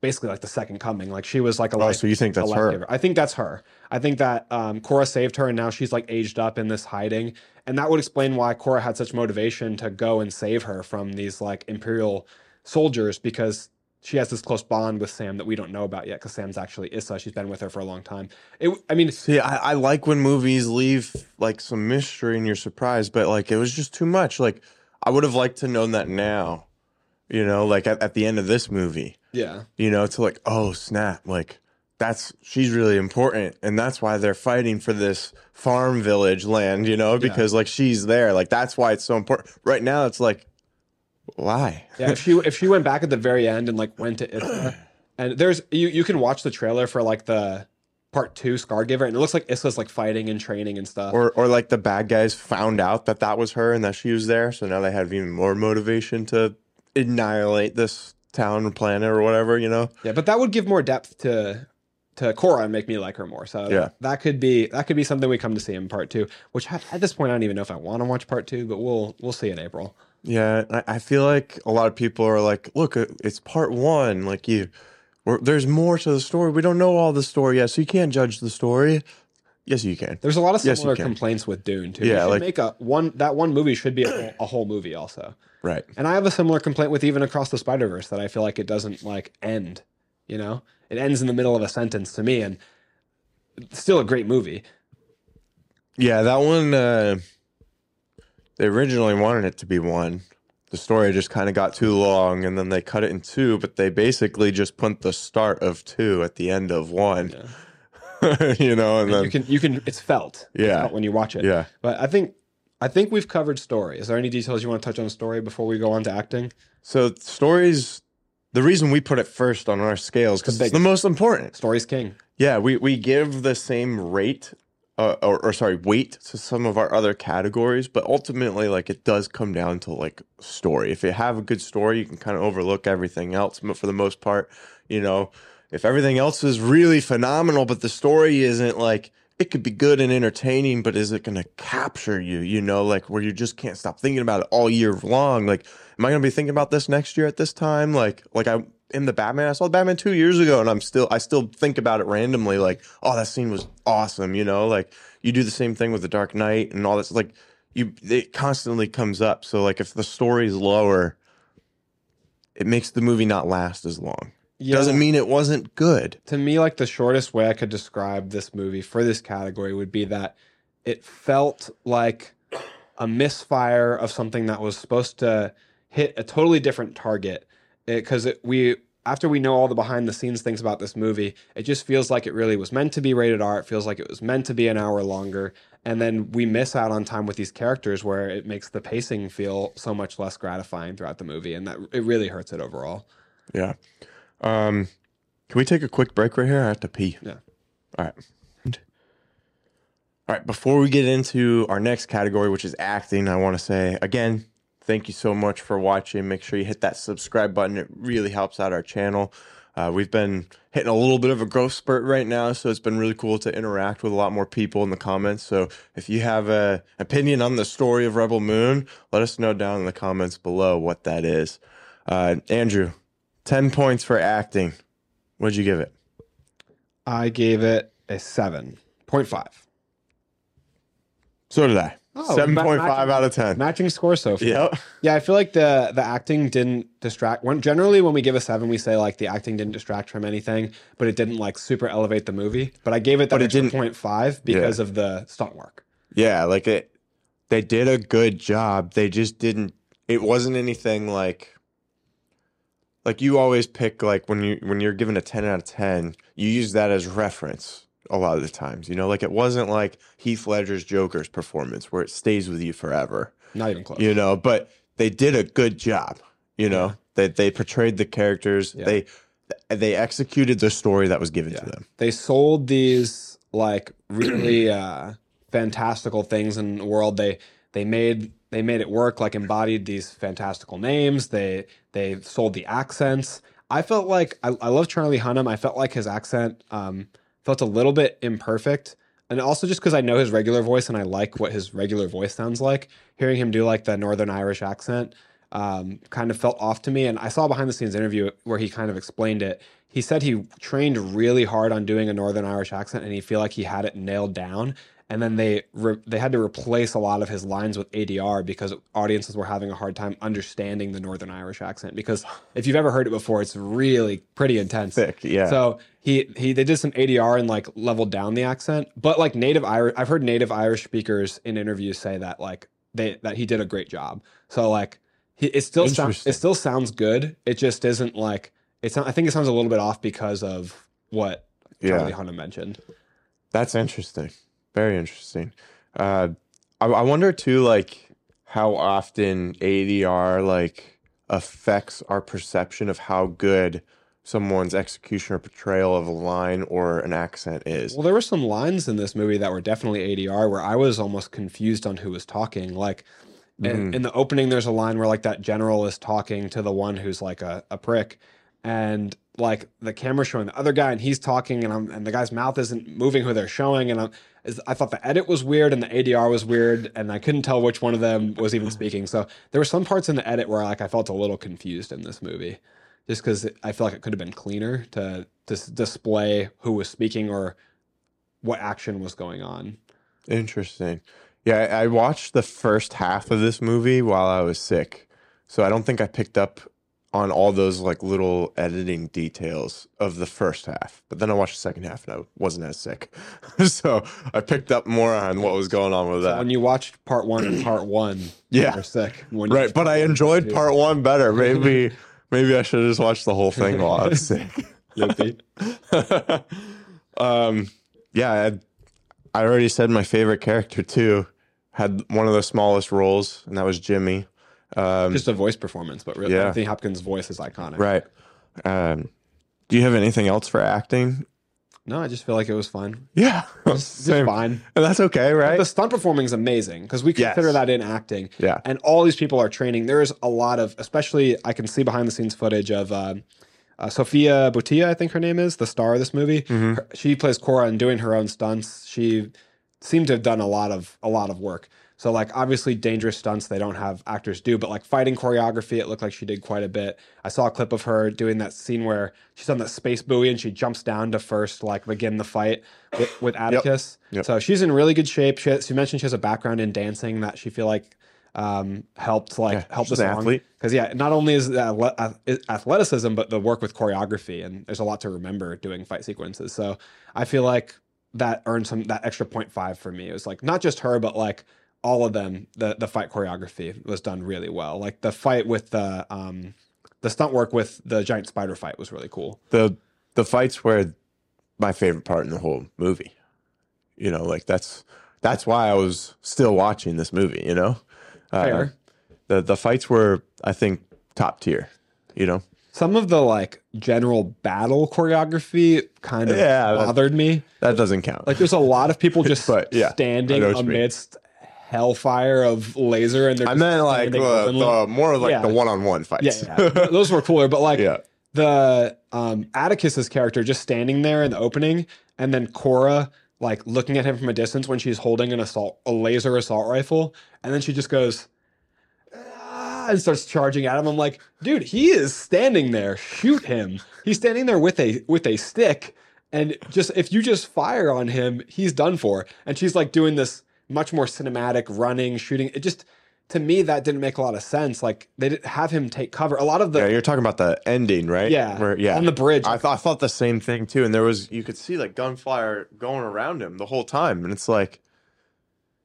basically like the second coming. Like she was like a Oh, life, so you think that's her? giver. I think that's her. I think that um, Cora saved her, and now she's like aged up in this hiding, and that would explain why Cora had such motivation to go and save her from these like Imperial soldiers because she has this close bond with Sam that we don't know about yet because Sam's actually Issa. She's been with her for a long time. It, I mean, See, I, I like when movies leave like some mystery and you're surprised, but like it was just too much. Like I would have liked to known that now, you know, like at, at the end of this movie, yeah, you know, to like, oh snap, like that's she's really important, and that's why they're fighting for this farm village land, you know, because like she's there, like that's why it's so important. Right now, it's like, why? yeah. If she if she went back at the very end and like went to Issa, [CLEARS THROAT] and there's you you can watch the trailer for like the part two Scargiver, and it looks like Issa's like fighting and training and stuff. Or, or like the bad guys found out that that was her and that she was there, so now they have even more motivation to annihilate this town or planet or whatever, you know? Yeah, but that would give more depth to to Cora and make me like her more. So Yeah. that could be that could be something we come to see in part two. Which at at this point I don't even know if I want to watch part two, but we'll we'll see in April. Yeah, I, I feel like a lot of people are like, look, uh, it's part one. Like you, there's more to the story. We don't know all the story yet, so you can't judge the story. Yes, you can. There's a lot of similar can. complaints with Dune too. Yeah, Yeah, like- make a one that one movie should be a whole, a whole movie also. Right. And I have a similar complaint with even across the Spider Verse that I feel like it doesn't like end. You know, it ends in the middle of a sentence to me, and still a great movie. Yeah, that one. Uh, they originally wanted it to be one. The story just kind of got too long, and then they cut it in two. But they basically just put the start of two at the end of one. [LAUGHS] you know, and then you can you can it's felt. It's Yeah. felt when you watch it. yeah. But I think I think we've covered story. Is there any details you want to touch on story before we go on to acting? So stories. The reason we put it first on our scales because The it's the most important. Story's king. Yeah, we we give the same rate, uh, or, or sorry, weight to some of our other categories, but ultimately, like it does come down to like story. If you have a good story, you can kind of overlook everything else. But for the most part, you know, if everything else is really phenomenal, but the story isn't like it could be good and entertaining, but is it going to capture you? You know, like where you just can't stop thinking about it all year long. Like, am I going to be thinking about this next year at this time? Like, like I in the Batman, I saw the Batman two years ago, and I'm still, I still think about it randomly. Like, oh, that scene was awesome. You know, like you do the same thing with the Dark Knight and all this. Like, you, it constantly comes up. So, like, if the story's lower, it makes the movie not last as long. Yeah. Doesn't mean it wasn't good. to me like the shortest way I could describe this movie for this category would be that it felt like a misfire of something that was supposed to hit a totally different target because it, we after we know all the behind the scenes things about this movie it just feels like it really was meant to be rated r it feels like it was meant to be an hour longer and then we miss out on time with these characters where it makes the pacing feel so much less gratifying throughout the movie and that it really hurts it overall Yeah. Um, can we take a quick break right here? I have to pee. Yeah. All right. All right. Before we get into our next category, which is acting, I want to say again, thank you so much for watching. Make sure you hit that subscribe button. It really helps out our channel. Uh, we've been hitting a little bit of a growth spurt right now, so it's been really cool to interact with a lot more people in the comments. So if you have a opinion on the story of Rebel Moon, let us know down in the comments below what that is. Uh, Andrew, 10 points for acting. What'd you give it? I gave it a 7.5. So did I. Oh, 7.5 ma- out of 10. Matching score so far. Yep. Yeah, I feel like the the acting didn't distract. When generally when we give a seven, we say like the acting didn't distract from anything, but it didn't like super elevate the movie. But I gave it that But it extra didn't- point five because of the stunt work. Yeah, like it they did a good job. They just didn't it wasn't anything like like you always pick like when you when you're given a 10 out of 10 you use that as reference a lot of the times you know? Like it wasn't like heath ledger's joker's performance where it stays with you forever. Not even close. you know but they did a good job you know? They they portrayed the characters. Yeah. they they executed the story that was given to them. They sold these like really [CLEARS THROAT] uh fantastical things in the world. They they made they made it work like embodied these fantastical names they they sold the accents i felt like i, I love charlie hunnam i felt like his accent um felt a little bit imperfect and also just because i know his regular voice and i like what his regular voice sounds like hearing him do like the northern irish accent um, kind of felt off to me. And I saw behind the scenes interview where he kind of explained it. He said he trained really hard on doing a Northern Irish accent, and he feel like he had it nailed down. And then they re- they had to replace a lot of his lines with ADR because audiences were having a hard time understanding the Northern Irish accent. Because if you've ever heard it before, it's really pretty intense. thick yeah So he he they did some ADR and like leveled down the accent, but like native Irish, I've heard native Irish speakers in interviews say that like they that he did a great job. So like he, it still sounds it still sounds good. It just isn't like it's. not- I think it sounds a little bit off because of what yeah Charlie Hunnam mentioned. That's interesting. Very interesting. Uh, I, I wonder too, like how often ADR like affects our perception of how good someone's execution or portrayal of a line or an accent is. Well, there were some lines in this movie that were definitely ADR where I was almost confused on who was talking. Like in, Mhm. in the opening, there's a line where like that general is talking to the one who's like a, a prick, and like the camera showing the other guy and he's talking, and I'm and the guy's mouth isn't moving who they're showing, and I'm I thought the edit was weird and the ADR was weird, and I couldn't tell which one of them was even speaking. So there were some parts in the edit where like I felt a little confused in this movie, just because I feel like it could have been cleaner to to display who was speaking or what action was going on. Interesting. Yeah, I watched the first half of this movie while I was sick. So I don't think I picked up on all those like little editing details of the first half. But then I watched the second half and I wasn't as sick. [LAUGHS] so I picked up more on what was going on with that. When you watched part one and part [CLEARS THROAT] one, Yeah. you're sick. When Right, but I enjoyed Yeah. part one better. [LAUGHS] Maybe maybe I should have just watched the whole thing while I was sick. [LAUGHS] Um, yeah, I, I already said my favorite character too. Had one of the smallest roles, and that was Jimmy. Um, just a voice performance, but really, Yeah. Anthony Hopkins' voice is iconic. right. Um, do you have anything else for acting? No, I just feel like it was fun. Yeah, [LAUGHS] fine. And that's okay, right? The stunt performing is amazing because we Yes. consider that in acting. Yeah. And all these people are training. There's a lot of, especially I can see behind the scenes footage of uh, uh, Sofia Boutella, I think her name is, the star of this movie. Mhm. Her- she plays Cora and doing her own stunts. She seemed to have done a lot of a lot of work. So like obviously dangerous stunts they don't have actors do, but like fighting choreography, it looked like she did quite a bit. I saw a clip of her doing that scene where she's on that space buoy and she jumps down to first like begin the fight with, with Atticus. Yep. So she's in really good shape. She, she mentioned she has a background in dancing that she feel like um, helped like Yeah, help this athlete. because yeah, not only is it athle- ath- athleticism, but the work with choreography, and there's a lot to remember doing fight sequences. So I feel like that earned some that extra 0.5 for me. It was like not just her, but like all of them. The the fight choreography was done really well. Like the fight with the um the stunt work with the giant spider fight was really cool. the the fights were my favorite part in the whole movie. You know, like that's that's why I was still watching this movie. You know, Uh, Fair. the the fights were I think top tier. You know, Some of the like general battle choreography kind of Yeah, that- bothered me. that doesn't count. Like there's a lot of people [LAUGHS] just But, yeah, standing amidst hellfire of laser and they're I meant like uh, the more like Yeah. the one on one yeah, fights. yeah. those were cooler but like yeah. the um Atticus's character just standing there in the opening and then Cora like looking at him from a distance when she's holding an assault a laser assault rifle and then she just goes "Ah," and starts charging at him I'm like dude he is standing there shoot him he's standing there with a with a stick and just if you just fire on him he's done for and she's like doing this much more cinematic running shooting it just to me that didn't make a lot of sense like they didn't have him take cover a lot of the Yeah, you're talking about the ending, right? yeah, Where, yeah. on the bridge. I thought I thought the same thing too, and there was you could see like gunfire going around him the whole time, and it's like,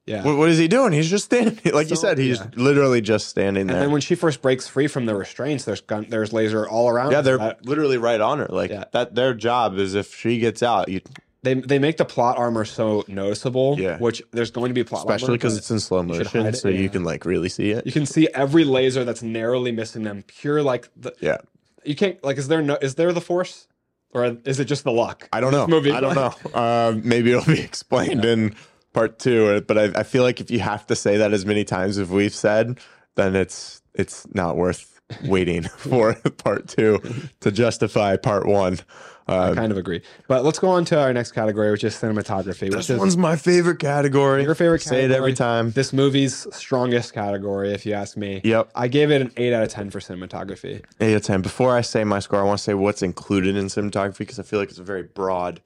Yeah. What, what is he doing? He's just standing. [LAUGHS] Like you said, he's yeah. literally just standing there. And then when she first breaks free from the restraints, there's gun, there's laser all around. yeah, they're That- literally right on her. Like Yeah. that. Their job is if she gets out, you, they they make the plot armor so noticeable. Yeah. Which there's going to be plot especially armor, because it's in slow motion, it, so you can like really see it. you can see every laser that's narrowly missing them. Pure like the Yeah, you can't like is there no is there the force or is it just the luck? I don't know. movie, I don't know. [LAUGHS] Uh, maybe it'll be [LAUGHS] explained in part two. uh, But I, I feel like if you have to say that as many times as we've said, then it's it's not worth waiting [LAUGHS] for part two to justify part one. I Uh, kind of agree. But let's go on to our next category, which is cinematography, which this is one's my favorite category. your favorite Say category. it every time. This movie's strongest category, if you ask me. Yep. I gave it an eight out of ten for cinematography. Eight out of ten. Before I say my score, I want to say what's included in cinematography because I feel like it's a very broad.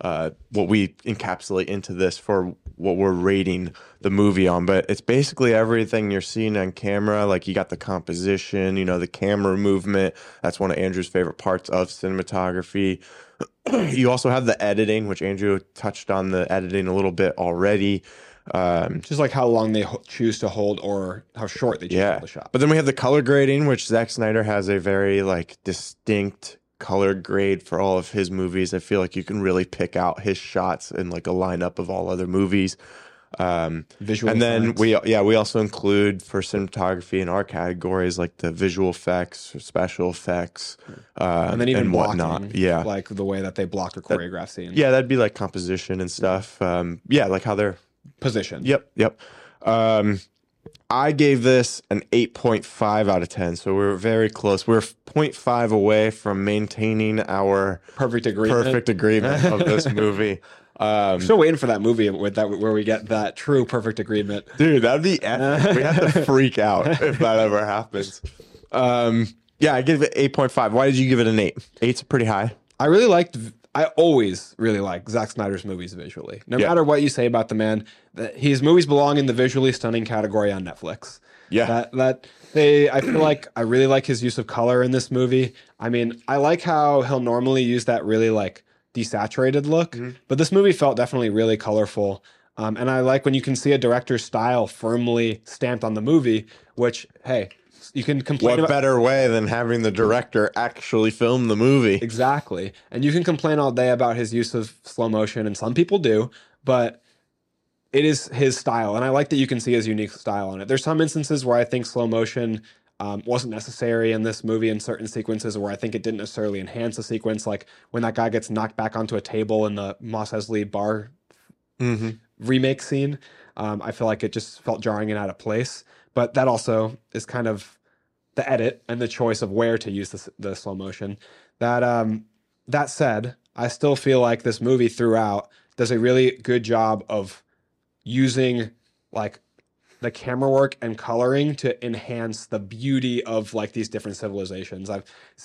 Uh, what we encapsulate into this for what we're rating the movie on, but it's basically everything you're seeing on camera. Like you got the composition, you know, the camera movement. That's one of Andrew's favorite parts of cinematography. [CLEARS THROAT] you also have the editing, which Andrew touched on the editing a little bit already. Um, Just like how long they ho- choose to hold or how short they choose to yeah. hold the shot. But then we have the color grading, which Zack Snyder has a very like distinct color grade for all of his movies. I feel like you can really pick out his shots in like a lineup of all other movies. Um, Visual and then we yeah we also include for cinematography in our categories like the visual effects, special effects, uh, and then even blocking, whatnot. Yeah, like the way that they block or choreograph scenes. yeah, that'd be like composition and stuff. Um, yeah, like how they're positioned. Yep, yep. Um, I gave this an 8.5 out of 10. So we're very close. We're 0.5 away from maintaining our Perfect agreement. perfect agreement of this [LAUGHS] movie. Um, Still waiting for that movie with that where we get that true perfect agreement. dude, that'd be [LAUGHS] epic. We have to freak out if that ever happens. Um, yeah, I give it 8.5. Why did you give it an 8? 8's pretty high. I really liked. I always really like Zack Snyder's movies visually. No Yeah. matter what you say about the man, that his movies belong in the visually stunning category on Netflix. Yeah. That that they I feel like I really like his use of color in this movie. I mean, I like how he'll normally use that really like desaturated look, Mm-hmm. but this movie felt definitely really colorful. Um, and I like when you can see a director's style firmly stamped on the movie, which hey, you can complain What about better way than having the director actually film the movie? Exactly. And you can complain all day about his use of slow motion, and some people do, but it is his style. And I like that you can see his unique style on it. There's some instances where I think slow motion um, wasn't necessary in this movie in certain sequences where I think it didn't necessarily enhance the sequence, like when that guy gets knocked back onto a table in the Mos Eisley bar Mm-hmm. remake scene. Um, I feel like it just felt jarring and out of place. But that also is kind of the edit and the choice of where to use the, the slow motion. That um, that said, I still feel like this movie throughout does a really good job of using like the camera work and coloring to enhance the beauty of like these different civilizations. I've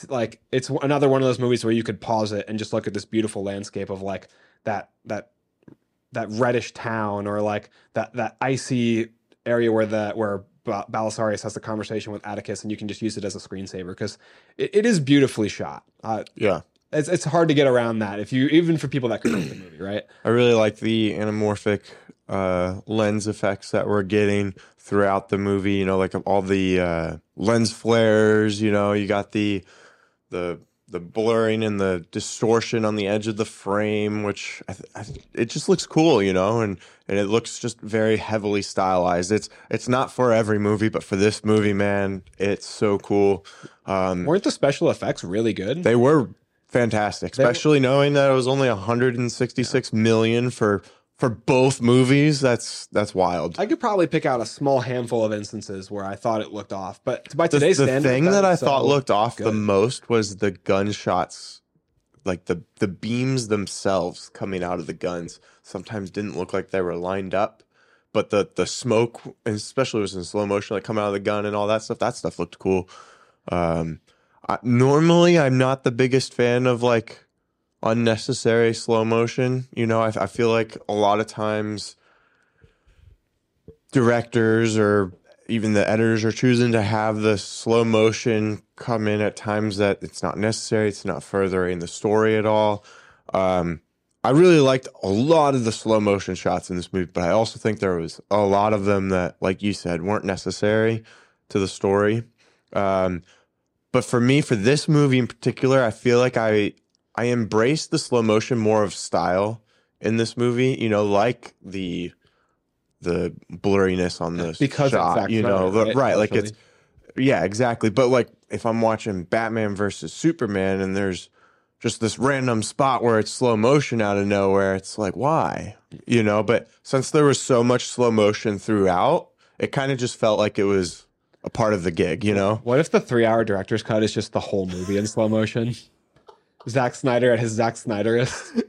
like it's another one of those movies where you could pause it and just look at this beautiful landscape of like that that that reddish town or like that that icy area where the where Balisarius has the conversation with Atticus, and you can just use it as a screensaver because it, it is beautifully shot. Uh, Yeah. it's it's hard to get around that if you even for people that critique the movie, right? I really like the anamorphic uh, lens effects that we're getting throughout the movie. You know, like all the uh, lens flares. You know, you got the the the blurring and the distortion on the edge of the frame, which I th- I th- it just looks cool. You know, and and it looks just very heavily stylized. It's it's not for every movie, but for this movie, man, it's so cool. Um, Weren't the special effects really good? they were fantastic, were- especially knowing that it was only 166 million for for both movies. That's that's wild. I could probably pick out a small handful of instances where I thought it looked off, but by The, today's the standards, thing that I is thought looked off the most was the gunshots, like the the beams themselves coming out of the guns. Sometimes didn't look like they were lined up, but the the smoke, especially was in slow motion, like coming out of the gun and all that stuff. That stuff looked cool. Um, I, normally, I'm not the biggest fan of like unnecessary slow motion. You know, I, I feel like a lot of times directors or even the editors are choosing to have the slow motion come in at times that it's not necessary. It's not furthering the story at all. Um, I really liked a lot of the slow motion shots in this movie, but I also think there was a lot of them that, like you said, weren't necessary to the story. Um, but for me, for this movie in particular, I feel like I I embraced the slow motion more of style in this movie. You know, like the the blurriness on the Because shot. You know, right? right? Like it's yeah, exactly. But like if I'm watching Batman versus Superman and there's just this random spot where it's slow motion out of nowhere, it's like, why? You know, but since there was so much slow motion throughout, it kind of just felt like it was a part of the gig, you know? What if the three-hour director's cut is just the whole movie in slow motion? Zack Snyder at his Zack Snyderist.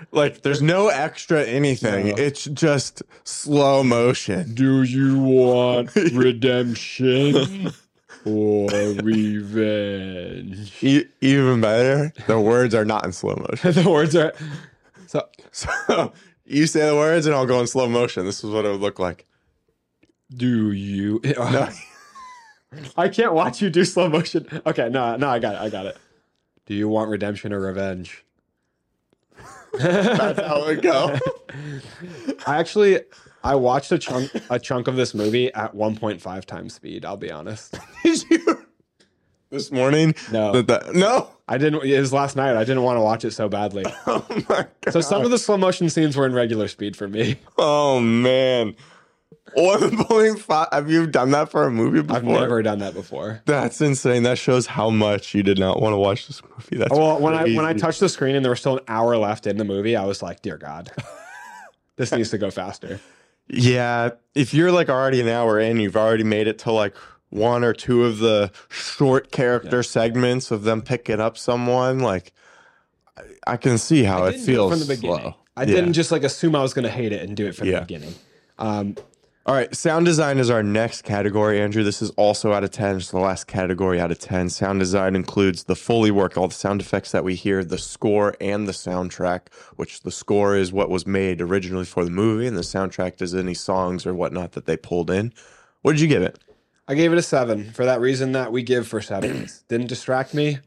[LAUGHS] like there's no extra anything. No. It's just slow motion. Do you want [LAUGHS] redemption [LAUGHS] or revenge? E- even better, the words are not in slow motion. the words are so. So you say the words and I'll go in slow motion. This is what it would look like. Do you? I can't watch you do slow motion. Okay, no, no, I got it. I got it. Do you want redemption or revenge? That's how it would go. [LAUGHS] I actually I watched a chunk a chunk of this movie at 1.5 times speed. I'll be honest. [LAUGHS] Did you? This morning? No. That- that- no. I didn't. It was last night. I didn't want to watch it so badly. [LAUGHS] Oh my god. So some of the slow motion scenes were in regular speed for me. Oh man. One point five. Have you done that for a movie before? I've never done that before. That's insane. That shows how much you did not want to watch this movie. That's Well, when I when I touched the screen and there was still an hour left in the movie, I was like, "Dear God, this needs to go faster." [LAUGHS] Yeah, if you're like already an hour in, you've already made it to like one or two of the short character segments of them picking up someone. Like, I, I can see how it didn't feels from the beginning. slow. I Yeah. didn't just like assume I was going to hate it and do it from Yeah. the beginning. Um, All right, sound design is our next category, Andrew. This is also out of 10. It's the last category out of 10. Sound design includes the Foley work, all the sound effects that we hear, the score, and the soundtrack, which the score is what was made originally for the movie, and the soundtrack is any songs or whatnot that they pulled in. What did you give it? I gave it a seven for that reason that we give for sevens. [CLEARS THROAT] Didn't distract me.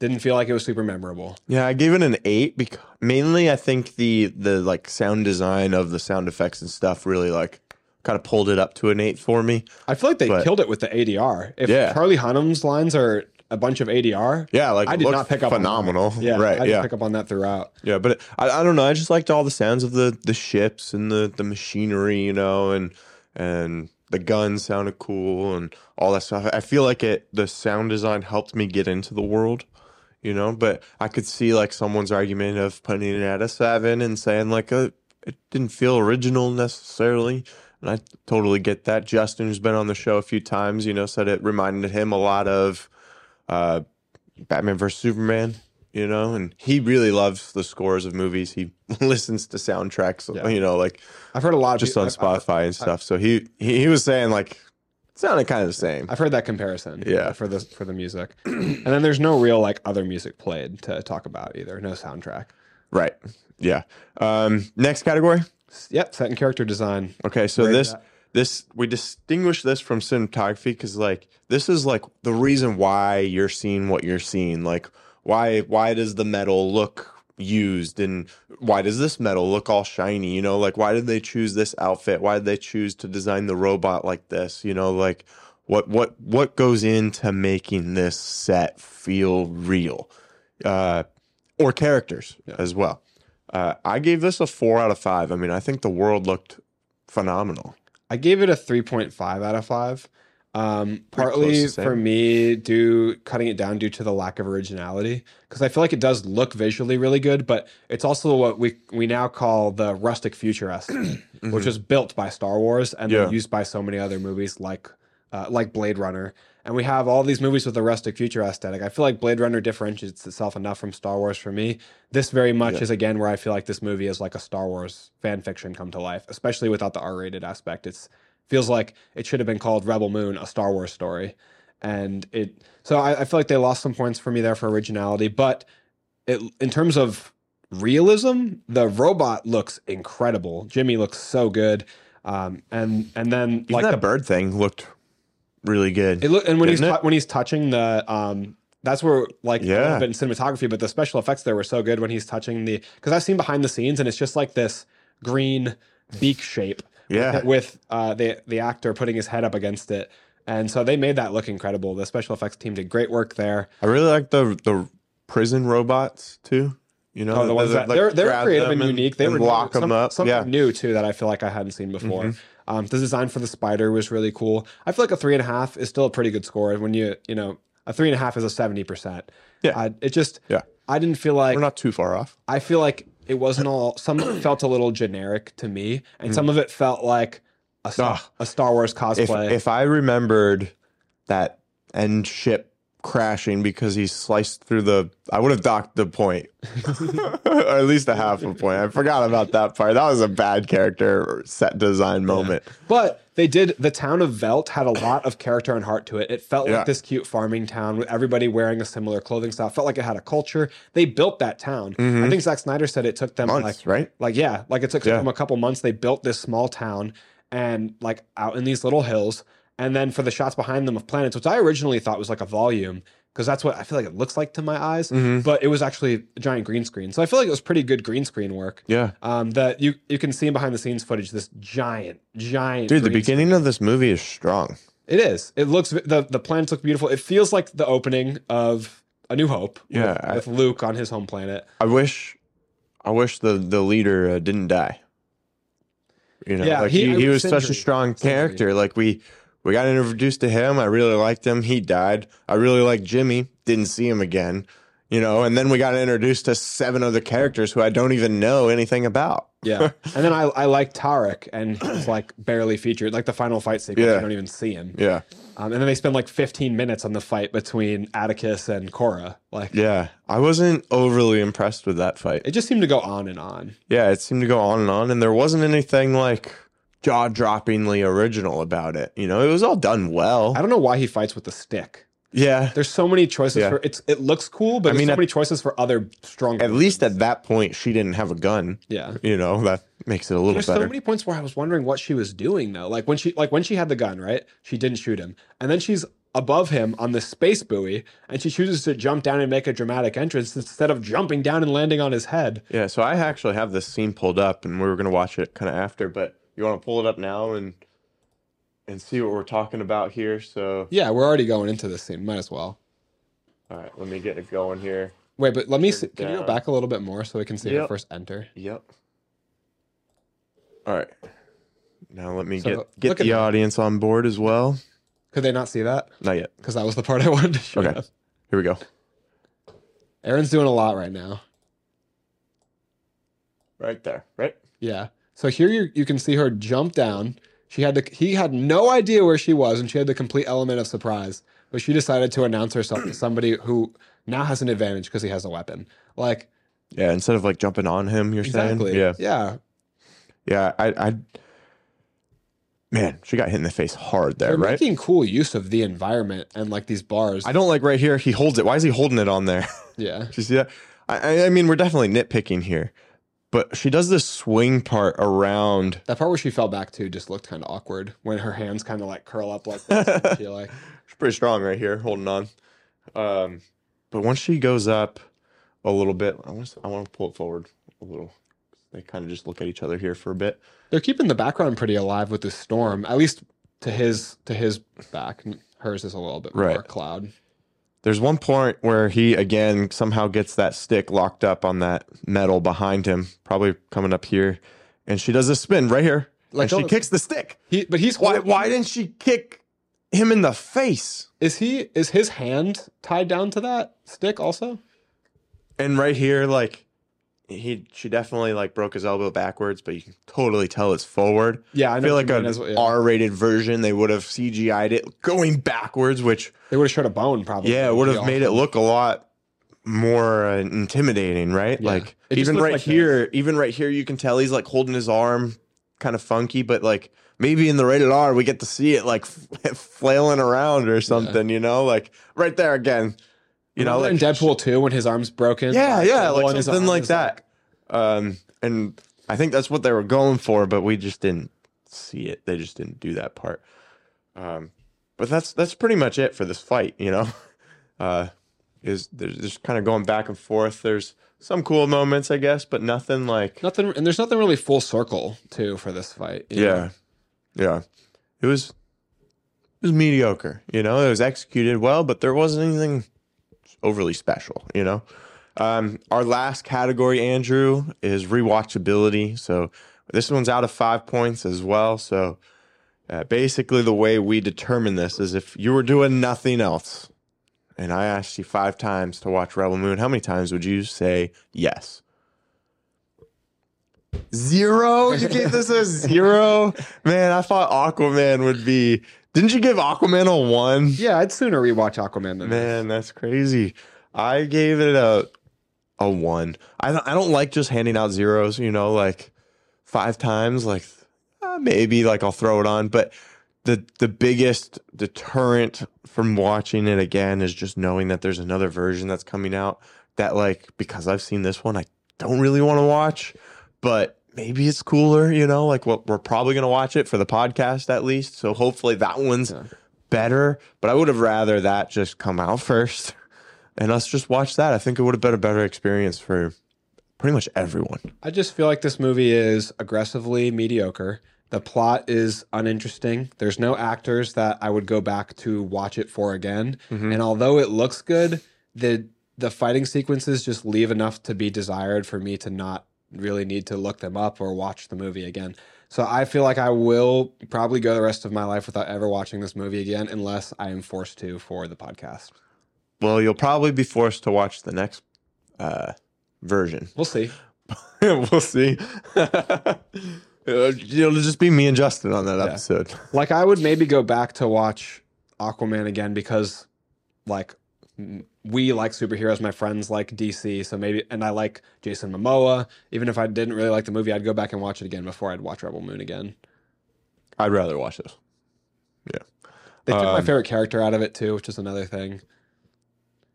Didn't feel like it was super memorable. Yeah, I gave it an eight because mainly I think the the like sound design of the sound effects and stuff really like kind of pulled it up to an eight for me. I feel like they But- killed it with the ADR. If Yeah. Charlie Hunnam's lines are a bunch of ADR, Yeah, like I did not pick up phenomenal. yeah, right. I didn't yeah, pick up on that throughout. yeah, but I, I don't know. I just liked all the sounds of the the ships and the the machinery, you know, and and the guns sounded cool and all that stuff. I feel like it the sound design helped me get into the world. You know, but I could see like someone's argument of putting it at a seven and saying like uh it didn't feel original necessarily. And I totally get that. Justin, who's been on the show a few times, you know, said it reminded him a lot of uh, Batman vs Superman. You know, and he really loves the scores of movies. He [LAUGHS] listens to soundtracks, Yeah. you know, like I've heard a lot just on I've- Spotify and stuff. So he, he he was saying like it sounded kind of the same. I've heard that comparison. Yeah. for the for the music, [CLEARS THROAT] and then there's no real like other music played to talk about either. No soundtrack. Right. Yeah. Um, next category. Yep, set and character design. Okay, so Great this this we distinguish this from cinematography because like this is like the reason why you're seeing what you're seeing. Like why why does the metal look used and why does this metal look all shiny? You know, like why did they choose this outfit? Why did they choose to design the robot like this? You know, like what what what goes into making this set feel real? Uh or characters as well. Uh, I gave this a four out of five. I mean, I think the world looked phenomenal. I gave it a 3.5 out of 5. Um, partly close to same. for me, due cutting it down due to the lack of originality, because I feel like it does look visually really good, but it's also what we we now call the rustic future aesthetic, [CLEARS THROAT] which was built by Star Wars and Mm-hmm. Yeah. then used by so many other movies like uh, like Blade Runner. And we have all these movies with a rustic future aesthetic. I feel like Blade Runner differentiates itself enough from Star Wars for me. This very much Yeah. is again where I feel like this movie is like a Star Wars fan fiction come to life, especially without the R-rated aspect. It feels like it should have been called Rebel Moon, a Star Wars story. And it so I, I feel like they lost some points for me there for originality, but it in terms of realism, the robot looks incredible. Jimmy looks so good. Um, and and then Even like the bird thing looked really good. it look and when he's Didn't it? tou- when he's touching the um that's where like Yeah. bit in cinematography, but the special effects there were so good when he's touching the because I've seen behind the scenes and it's just like this green beak shape Yeah. with uh, the the actor putting his head up against it. And so they made that look incredible. The special effects team did great work there. I really like the the prison robots too. You know, Oh, the ones that like, they're they're creative them and unique. They and were lock new, them some- up. Something Yeah, Mm-hmm. new too that I feel like I hadn't seen before. Um, the design for the spider was really cool. I feel like a three and a half is still a pretty good score. When you you know a three and a half is a seventy percent. Yeah. uh, it just Yeah. I didn't feel like we're not too far off. I feel like it wasn't all. Some [CLEARS THROAT] felt a little generic to me, and some of it felt like a Star, Ah. a Star Wars If cosplay. if I remembered that end ship crashing because he sliced through the, I would have docked the point, or [LAUGHS] at least a half a point. I forgot about that part. That was a bad character set design moment. But they did. The town of Veldt had a lot of character and heart to it. It felt Yeah. like this cute farming town with everybody wearing a similar clothing style. It felt like it had a culture. They built that town. I think Zack Snyder said it took them Mm-hmm. Months, like right? like yeah, like it took Yeah. them a couple months. They built this small town and like out in these little hills. And then for the shots behind them of planets, which I originally thought was like a volume, because that's what I feel like it looks like to my eyes, Mm-hmm. but it was actually a giant green screen. So I feel like it was pretty good green screen work. Yeah. Um, that you you can see in behind the scenes footage this giant, giant. Dude, the beginning of this movie is strong. it is. It looks the the planets look beautiful. It feels like the opening of A New Hope. with- Yeah, I- with, Luke on his home planet. I wish, I wish the the leader uh, didn't die. You know, Yeah, like he- he, he was such a strong character. Like we we got introduced to him. I really liked him. He died. I really liked Jimmy. Didn't see him again. You know, and then we got introduced to seven other characters who I don't even know anything about. Yeah, [LAUGHS] and then I I like Tarak, and he's like barely featured. Like the final fight sequence, Yeah. you don't even see him. Yeah, Um, and then they spend like 15 minutes on the fight between Atticus and Cora. Like yeah. I wasn't overly impressed with that fight. it just seemed to go on and on. Yeah, it seemed to go on and on, and there wasn't anything like jaw droppingly original about it. You know, it was all done well. I don't know why he fights with the stick. Yeah, There's so many choices Yeah. for it's. It looks cool, but I there's mean, so at- many choices for other strong. at least at that point, she didn't have a gun. yeah. You know, that makes it a little There's better. so many points where I was wondering what she was doing though. Like when she like when she had the gun, right? She didn't shoot him. And then she's above him on the space buoy and she chooses to jump down and make a dramatic entrance instead of jumping down and landing on his head. yeah, so I actually have this scene pulled up, and we were gonna watch it kind of after. But you want to pull it up now and and see what we're talking about here. So, Yeah, we're already going into this scene. Might as well. all right, let me get it going here. Wait, but let me see. Can you go back a little bit more so we can see her Yep. first enter? Yep. All right. Now let me So, get get the that. audience on board as well. Could they not see that? Not yet. Because that was the part I wanted to show Okay. them. Here we go. Aaron's doing a lot right now. Right there. Right. Yeah. So here you you can see her jump down. She had the he had no idea where she was, and she had the complete element of surprise. But she decided to announce herself to somebody who now has an advantage because he has a weapon. Like Yeah. Instead of like jumping on him, you're exactly. saying. Yeah. Yeah. Yeah. I. I. Man, she got hit in the face hard there, They're right? making cool use of the environment and like these bars. I don't like right here. He holds it. Why is he holding it on there? yeah. [LAUGHS] You see that? I- I mean, we're definitely nitpicking here, but she does this swing part around. That part where she fell back to just looked kind of awkward when her hands kind of like curl up like this. she like [LAUGHS] She's pretty strong right here, holding on. Um, but once she goes up a little bit, I want to I want to pull it forward a little. They kind of just look at each other here for a bit. they're keeping the background pretty alive with this storm, at least to his to his back. Hers is a little bit more Right. cloud. There's one point where he again somehow gets that stick locked up on that metal behind him, probably coming up here, and she does a spin right here, Like, and she kicks the stick. He, but he's Why? holding- Why didn't she kick him in the face? is he? Is his hand tied down to that stick also? And right here, like he, she definitely like broke his elbow backwards, but you can totally tell it's forward. Yeah, I, I feel like an well, yeah. R-rated version, they would have CGI'd it going backwards, which They would have showed a bone probably. yeah, it would have made it look a lot more uh, intimidating, right? Yeah. Like It even right like here, even right here, you can tell he's like holding his arm, kind of funky, but like maybe in the rated R, we get to see it like [LAUGHS] flailing around or something, you know, like right there again, you know, like in Deadpool 2 when his arm's broken. yeah, Like, yeah, like his something like that. Um, and I think that's what they were going for, but we just didn't see it. They just didn't do that part. Um, but that's that's pretty much it for this fight, you know. [LAUGHS] Uh, is there's just kind of going back and forth. There's some cool moments, I guess, but nothing like Nothing, and there's nothing really full circle too for this fight. you know? yeah, yeah. It was it was mediocre. You know, it was executed well, but there wasn't anything overly special. You know, um, our last category, Andrew, is rewatchability. So this one's out of five points as well. So uh, basically, the way we determine this is if you were doing nothing else, and I asked you five times to watch Rebel Moon, how many times would you say yes? Zero? You gave this a zero? Man, I thought Aquaman would be. Didn't you give Aquaman a one? Yeah, I'd sooner rewatch Aquaman than Man, that's crazy. I gave it a a one. I don't, I don't like just handing out zeros. You know, like five times. Like uh, maybe like I'll throw it on, but the the biggest deterrent from watching it again is just knowing that there's another version that's coming out that like because I've seen this one, I don't really want to watch, but maybe it's cooler. You know, like what we're probably gonna watch it for the podcast at least. So hopefully that one's better. But I would have rather that just come out [LAUGHS] first and us just watch that. I think it would have been a better experience for pretty much everyone. I just feel like this movie is aggressively mediocre. The plot is uninteresting. There's no actors that I would go back to watch it for again. Mm-hmm. And although it looks good, the the fighting sequences just leave enough to be desired for me to not really need to look them up or watch the movie again. So I feel like I will probably go the rest of my life without ever watching this movie again unless I am forced to for the podcast. Well, you'll probably be forced to watch the next uh, version. We'll see. [LAUGHS] we'll see. [LAUGHS] It'll just be me and Justin on that Yeah. episode. [LAUGHS] Like I would maybe go back to watch Aquaman again because like we like superheroes, my friends like DC, so maybe and I like Jason Momoa. Even if I didn't really like the movie, I'd go back and watch it again before I'd watch Rebel Moon again. I'd rather watch this. Yeah, they took my Um, favorite character out of it too, which is another thing.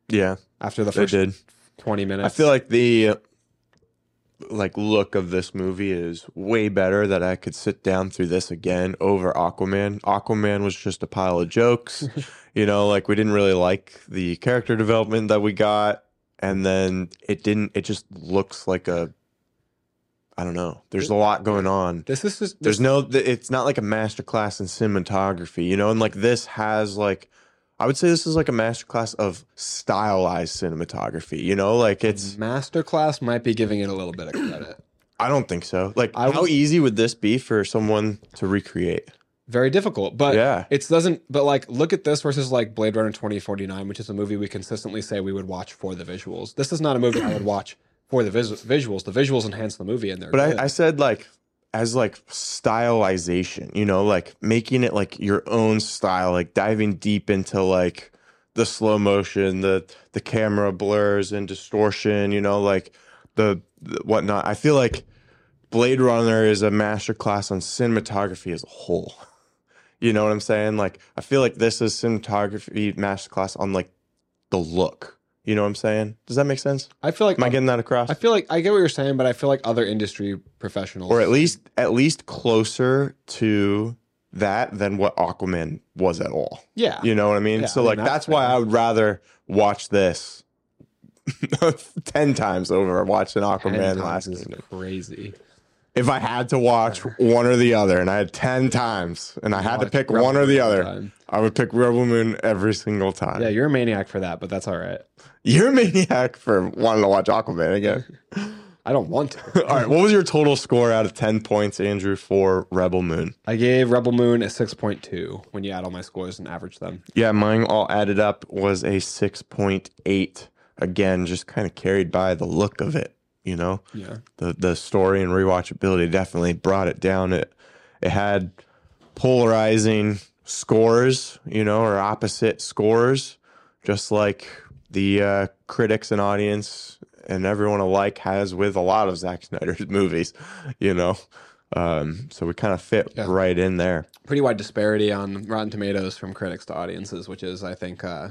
Yeah, After the first did. 20 minutes. I feel like the like look of this movie is way better that I could sit down through this again over Aquaman. Aquaman was just a pile of jokes. [LAUGHS] you know, like we didn't really like the character development that we got and then it didn't it just looks like a I don't know. There's a lot going on. this is just There's no it's not like a masterclass in cinematography, you know, and like this has like I would say this is like a masterclass of stylized cinematography, you know, like it's masterclass might be giving it a little bit of credit. I don't think so. Like, I how was- easy would this be for someone to recreate? Very difficult, but Yeah. it doesn't. But like, look at this versus like Blade Runner twenty forty nine, which is a movie we consistently say we would watch for the visuals. This is not a movie I would watch for the vis- visuals. The visuals enhance the movie, and they're But. I, I said like as like stylization, you know, like making it like your own style, like diving deep into like the slow motion, the the camera blurs and distortion, you know, like the, the whatnot. I feel like Blade Runner is a masterclass on cinematography as a whole. You know what I'm saying? Like I feel like this is cinematography masterclass on like the look. You know what I'm saying? Does that make sense? I feel like Am I getting that across? I feel like I get what you're saying, but I feel like other industry professionals, or at least at least closer to that than what Aquaman was at all. yeah, You know what I mean? Yeah, so I mean, like that's that's why. I would rather watch this [LAUGHS] ten times over watching 10 Aquaman last is crazy. If I had to watch one or the other, and I had ten times, and I had to pick Rebel one or the other, time. I would pick Rebel Moon every single time. Yeah, you're a maniac for that, but that's all right. You're a maniac for wanting to watch Aquaman again. [LAUGHS] I don't want to. [LAUGHS] All right, what was your total score out of ten points, Andrew, for Rebel Moon? I gave Rebel Moon a six point two when you add all my scores and average them. Yeah, mine all added up was a 6.8. Again, just kind of carried by the look of it, you know? Yeah, The the story and rewatchability definitely brought it down. It it had polarizing scores, you know, or opposite scores, just like the uh, critics and audience and everyone alike has with a lot of Zack Snyder's [LAUGHS] movies, you know. Um, so we kind of fit Yeah. right in there. pretty wide disparity on Rotten Tomatoes from critics to audiences, which is, I think, uh,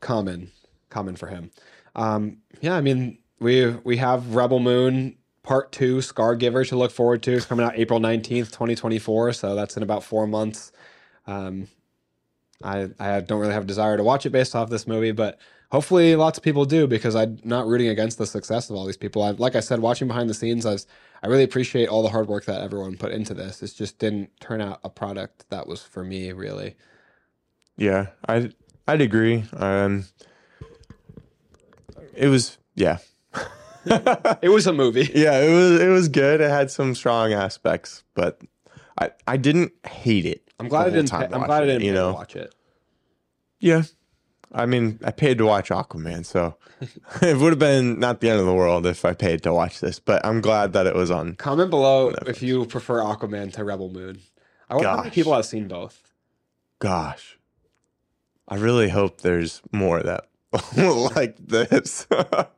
common common for him. Um, yeah, I mean, we we have Rebel Moon Part Two, Scargiver to look forward to. It's coming out April nineteenth, twenty twenty four. So that's in about four months. Um, I I don't really have a desire to watch it based off this movie, but hopefully lots of people do because I'm not rooting against the success of all these people. I, like I said, watching behind the scenes, I was, I really appreciate all the hard work that everyone put into this. It just didn't turn out a product that was for me really. Yeah, I I'd agree. Um, it was yeah, [LAUGHS] It was a movie. [LAUGHS] yeah. It was it was good. It had some strong aspects, but I I didn't hate it. I'm glad I didn't. time Pay, I'm glad I didn't you know? watch it. Yeah. I mean, I paid to watch Aquaman, so [LAUGHS] it would have been not the end of the world if I paid to watch this, but I'm glad that it was on. Comment below if you prefer Aquaman to Rebel Moon. I wonder how many people have seen both. Gosh. I really hope there's more that [LAUGHS] like this.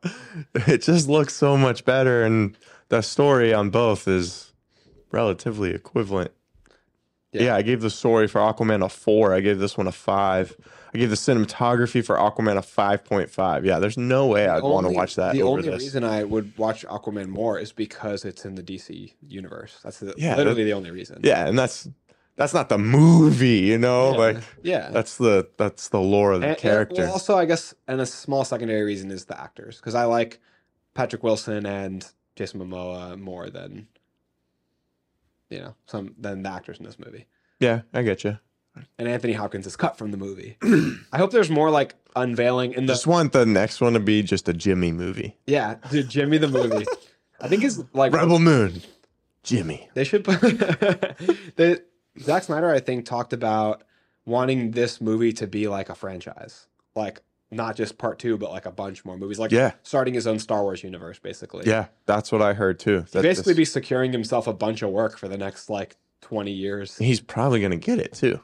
[LAUGHS] it just looks so much better and the story on both is relatively equivalent. Yeah. Yeah. I gave the story for Aquaman a 4. I gave this one a 5. I gave the cinematography for Aquaman a 5.5. Yeah, there's no way I'd want to watch that The only this. reason I would watch Aquaman more is because it's in the DC universe. That's the, Yeah, literally the only reason. Yeah, and that's that's not the movie, you know? Yeah. Like yeah. that's the that's the lore of the And- and- character. well, also, I guess, and a small secondary reason is the actors because I like Patrick Wilson and Jason Momoa more than you know some than the actors in this movie. yeah, I get you. And Anthony Hopkins is cut from the movie. [CLEARS THROAT] I hope there's more like unveiling in the Just want the next one to be just a Jimmy movie. yeah, dude, Jimmy the movie. I think is like Rebel Moon, Jimmy. They should put [LAUGHS] the Zack Snyder. I think talked about wanting this movie to be like a franchise, like not just part two, but like a bunch more movies, like Yeah. starting his own Star Wars universe, basically. Yeah, that's what I heard too. That basically this- be securing himself a bunch of work for the next like twenty years. he's probably gonna get it too.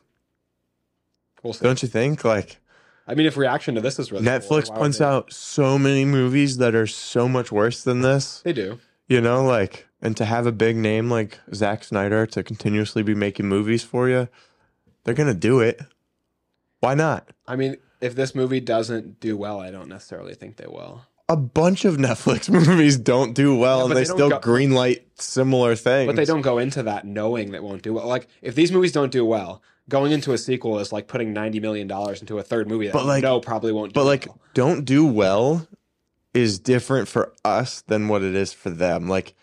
We'll see. Don't you think? Like I mean, if reaction to this is really Netflix points they- out so many movies that are so much worse than this. they do. You know, like and to have a big name like Zack Snyder to continuously be making movies for you, they're gonna do it. Why not? I mean, if this movie doesn't do well, I don't necessarily think they will. A bunch of Netflix [LAUGHS] movies don't do well, Yeah, and they, they still go- greenlight similar things. But they don't go into that knowing that won't do well. Like if these movies don't do well, going into a sequel is like putting ninety million dollars into a third movie that But, like- know probably won't. But do like, don't do well is different for us than what it is for them. Like,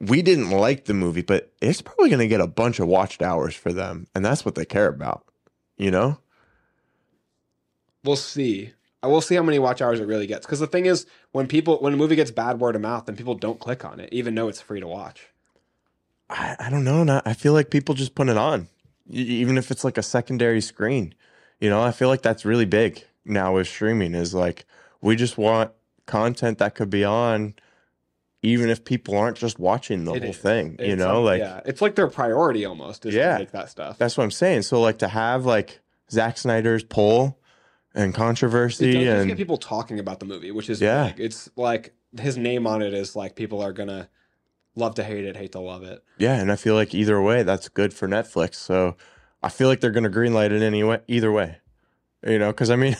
we didn't like the movie, but it's probably going to get a bunch of watched hours for them, and that's what they care about. You know? we'll see. I will see how many watch hours it really gets. Because the thing is, when people when a movie gets bad word of mouth, then people don't click on it, even though it's free to watch. I, I don't know. Not, I feel like people just put it on, even if it's like a secondary screen. You know, I feel like that's really big now with streaming. Is like we just want content that could be on, even if people aren't just watching the It whole is. thing. You It's know, like- like yeah, it's like their priority almost is Yeah. to make that stuff. That's what I'm saying. So like to have like Zack Snyder's poll and controversy does just and get people talking about the movie, which is Yeah. It's like his name on it is like people are gonna love to hate it, hate to love it. yeah, and I feel like either way that's good for Netflix. So I feel like they're gonna greenlight it anyway, either way. You know, because I mean,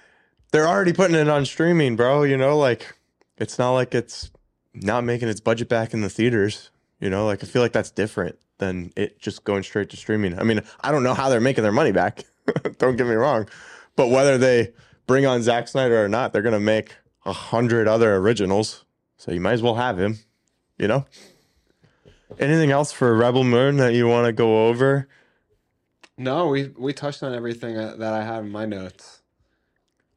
[LAUGHS] they're already putting it on streaming, bro. You know, like it's not like it's not making its budget back in the theaters. You know, like I feel like that's different than it just going straight to streaming. I mean, I don't know how they're making their money back. [LAUGHS] don't get me wrong, but whether they bring on Zack Snyder or not, they're gonna make a hundred other originals. So you might as well have him. You know. Anything else for Rebel Moon that you want to go over? No, we we touched on everything uh, that I have in my notes.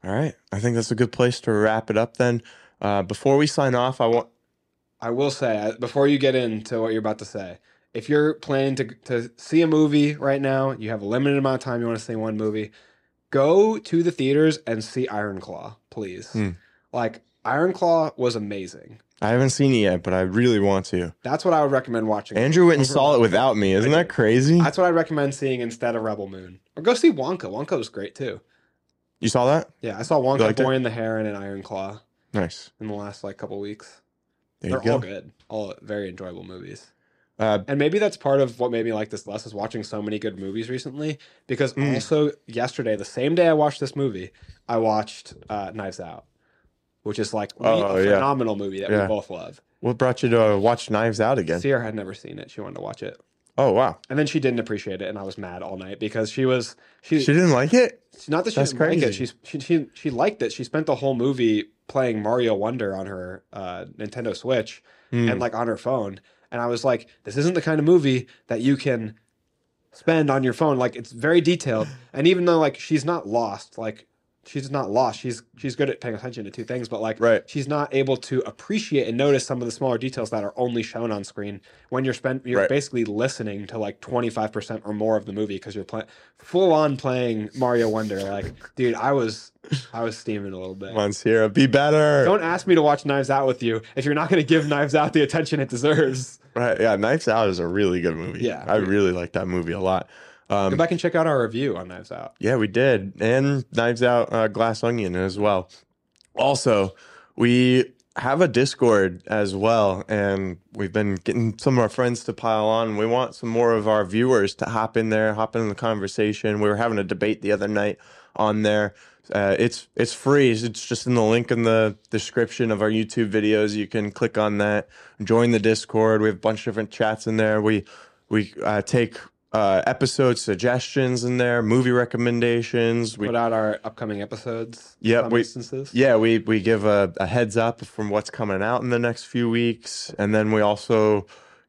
All right, I think that's a good place to wrap it up. Then, uh, before we sign off, I want I will say before you get into what you're about to say, if you're planning to to see a movie right now, you have a limited amount of time. You want to see one movie, go to the theaters and see Iron Claw, please. Hmm. Like Iron Claw was amazing. I haven't seen it yet, but I really want to. That's what I would recommend watching. Andrew went and saw it without me. Isn't that crazy? That's what I'd recommend seeing instead of Rebel Moon. Or go see Wonka. Wonka was great too. You saw that? Yeah, I saw Wonka, it? Boy and the Heron, and Iron Claw Nice. in the last like couple weeks. There They're all good, all very enjoyable movies. Uh, And maybe that's part of what made me like this less is watching so many good movies recently. Because Mm. also yesterday, the same day I watched this movie, I watched uh, Knives Out, which is like Oh, a yeah. phenomenal movie that we both love. what brought you to watch Knives Out again? Sierra had never seen it; she wanted to watch it. Oh wow, and then she didn't appreciate it, and I was mad all night because she was she, she didn't like it. not that she that's didn't like it. crazy. She she she liked it. She spent the whole movie playing Mario Wonder on her uh, Nintendo Switch Hmm. and like on her phone. And I was like, this isn't the kind of movie that you can spend on your phone. Like it's very detailed. And even though like she's not lost, like she's not lost. She's she's good at paying attention to two things, but like Right. she's not able to appreciate and notice some of the smaller details that are only shown on screen when you're spent you're Right. basically listening to like 25% or more of the movie because you're playing full on playing Mario Wonder. Like, dude, I was I was steaming a little bit. Come on, Sierra, be better. Don't ask me to watch Knives Out with you if you're not going to give Knives Out the attention it deserves. Right? Yeah, Knives Out is a really good movie. Yeah. I really like that movie a lot. Um, Go back and check out our review on Knives Out. Yeah, we did. And Knives Out uh, Glass Onion as well. Also, we have a Discord as well, and we've been getting some of our friends to pile on. We want some more of our viewers to hop in there, hop in the conversation. We were having a debate the other night on there. Uh, it's it's free. It's just in the link in the description of our YouTube videos. You can click on that, join the Discord. We have a bunch of different chats in there. We we uh, take uh, episode suggestions in there, movie recommendations. We Put out our upcoming episodes. Yep, we- instances. yeah, we we give a, a heads up from what's coming out in the next few weeks, and then we also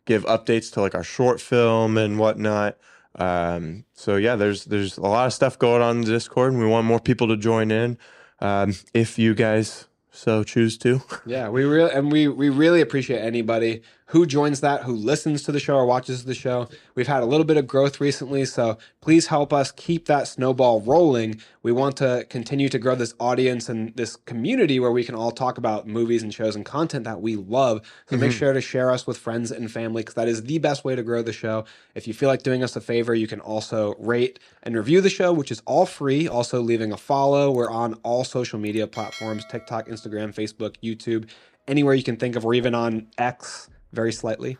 give updates to like our short film and whatnot. Um, so yeah, there's there's a lot of stuff going on in Discord, and we want more people to join in. Um, if you guys so choose to. [LAUGHS] Yeah, we really and we we really appreciate anybody who joins that, who listens to the show or watches the show. We've had a little bit of growth recently, so please help us keep that snowball rolling. We want to continue to grow this audience and this community where we can all talk about movies and shows and content that we love. So make mm-hmm. sure to share us with friends and family because that is the best way to grow the show. If you feel like doing us a favor, you can also rate and review the show, which is all free. Also, leaving a follow. We're on all social media platforms TikTok, Instagram, Facebook, YouTube, anywhere you can think of. We're even on X very slightly.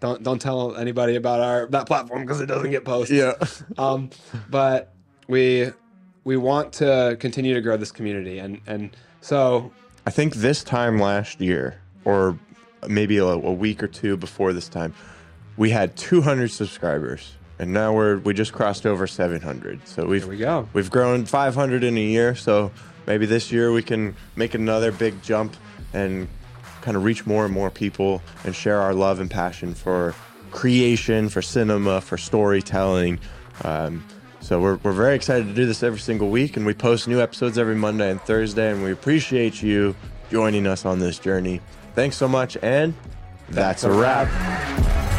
Don't don't tell anybody about our that platform because it doesn't get posted. Yeah. [LAUGHS] Um, but we we want to continue to grow this community, and and so I think this time last year, or maybe a, a week or two before this time, we had 200 subscribers, and now we're we just crossed over 700. So we've we go. we've grown 500 in a year. So maybe this year we can make another big jump and kind of reach more and more people and share our love and passion for creation, for cinema, for storytelling. Um, so we're, we're very excited to do this every single week, and we post new episodes every Monday and Thursday, and we appreciate you joining us on this journey. Thanks so much, and that's, a wrap.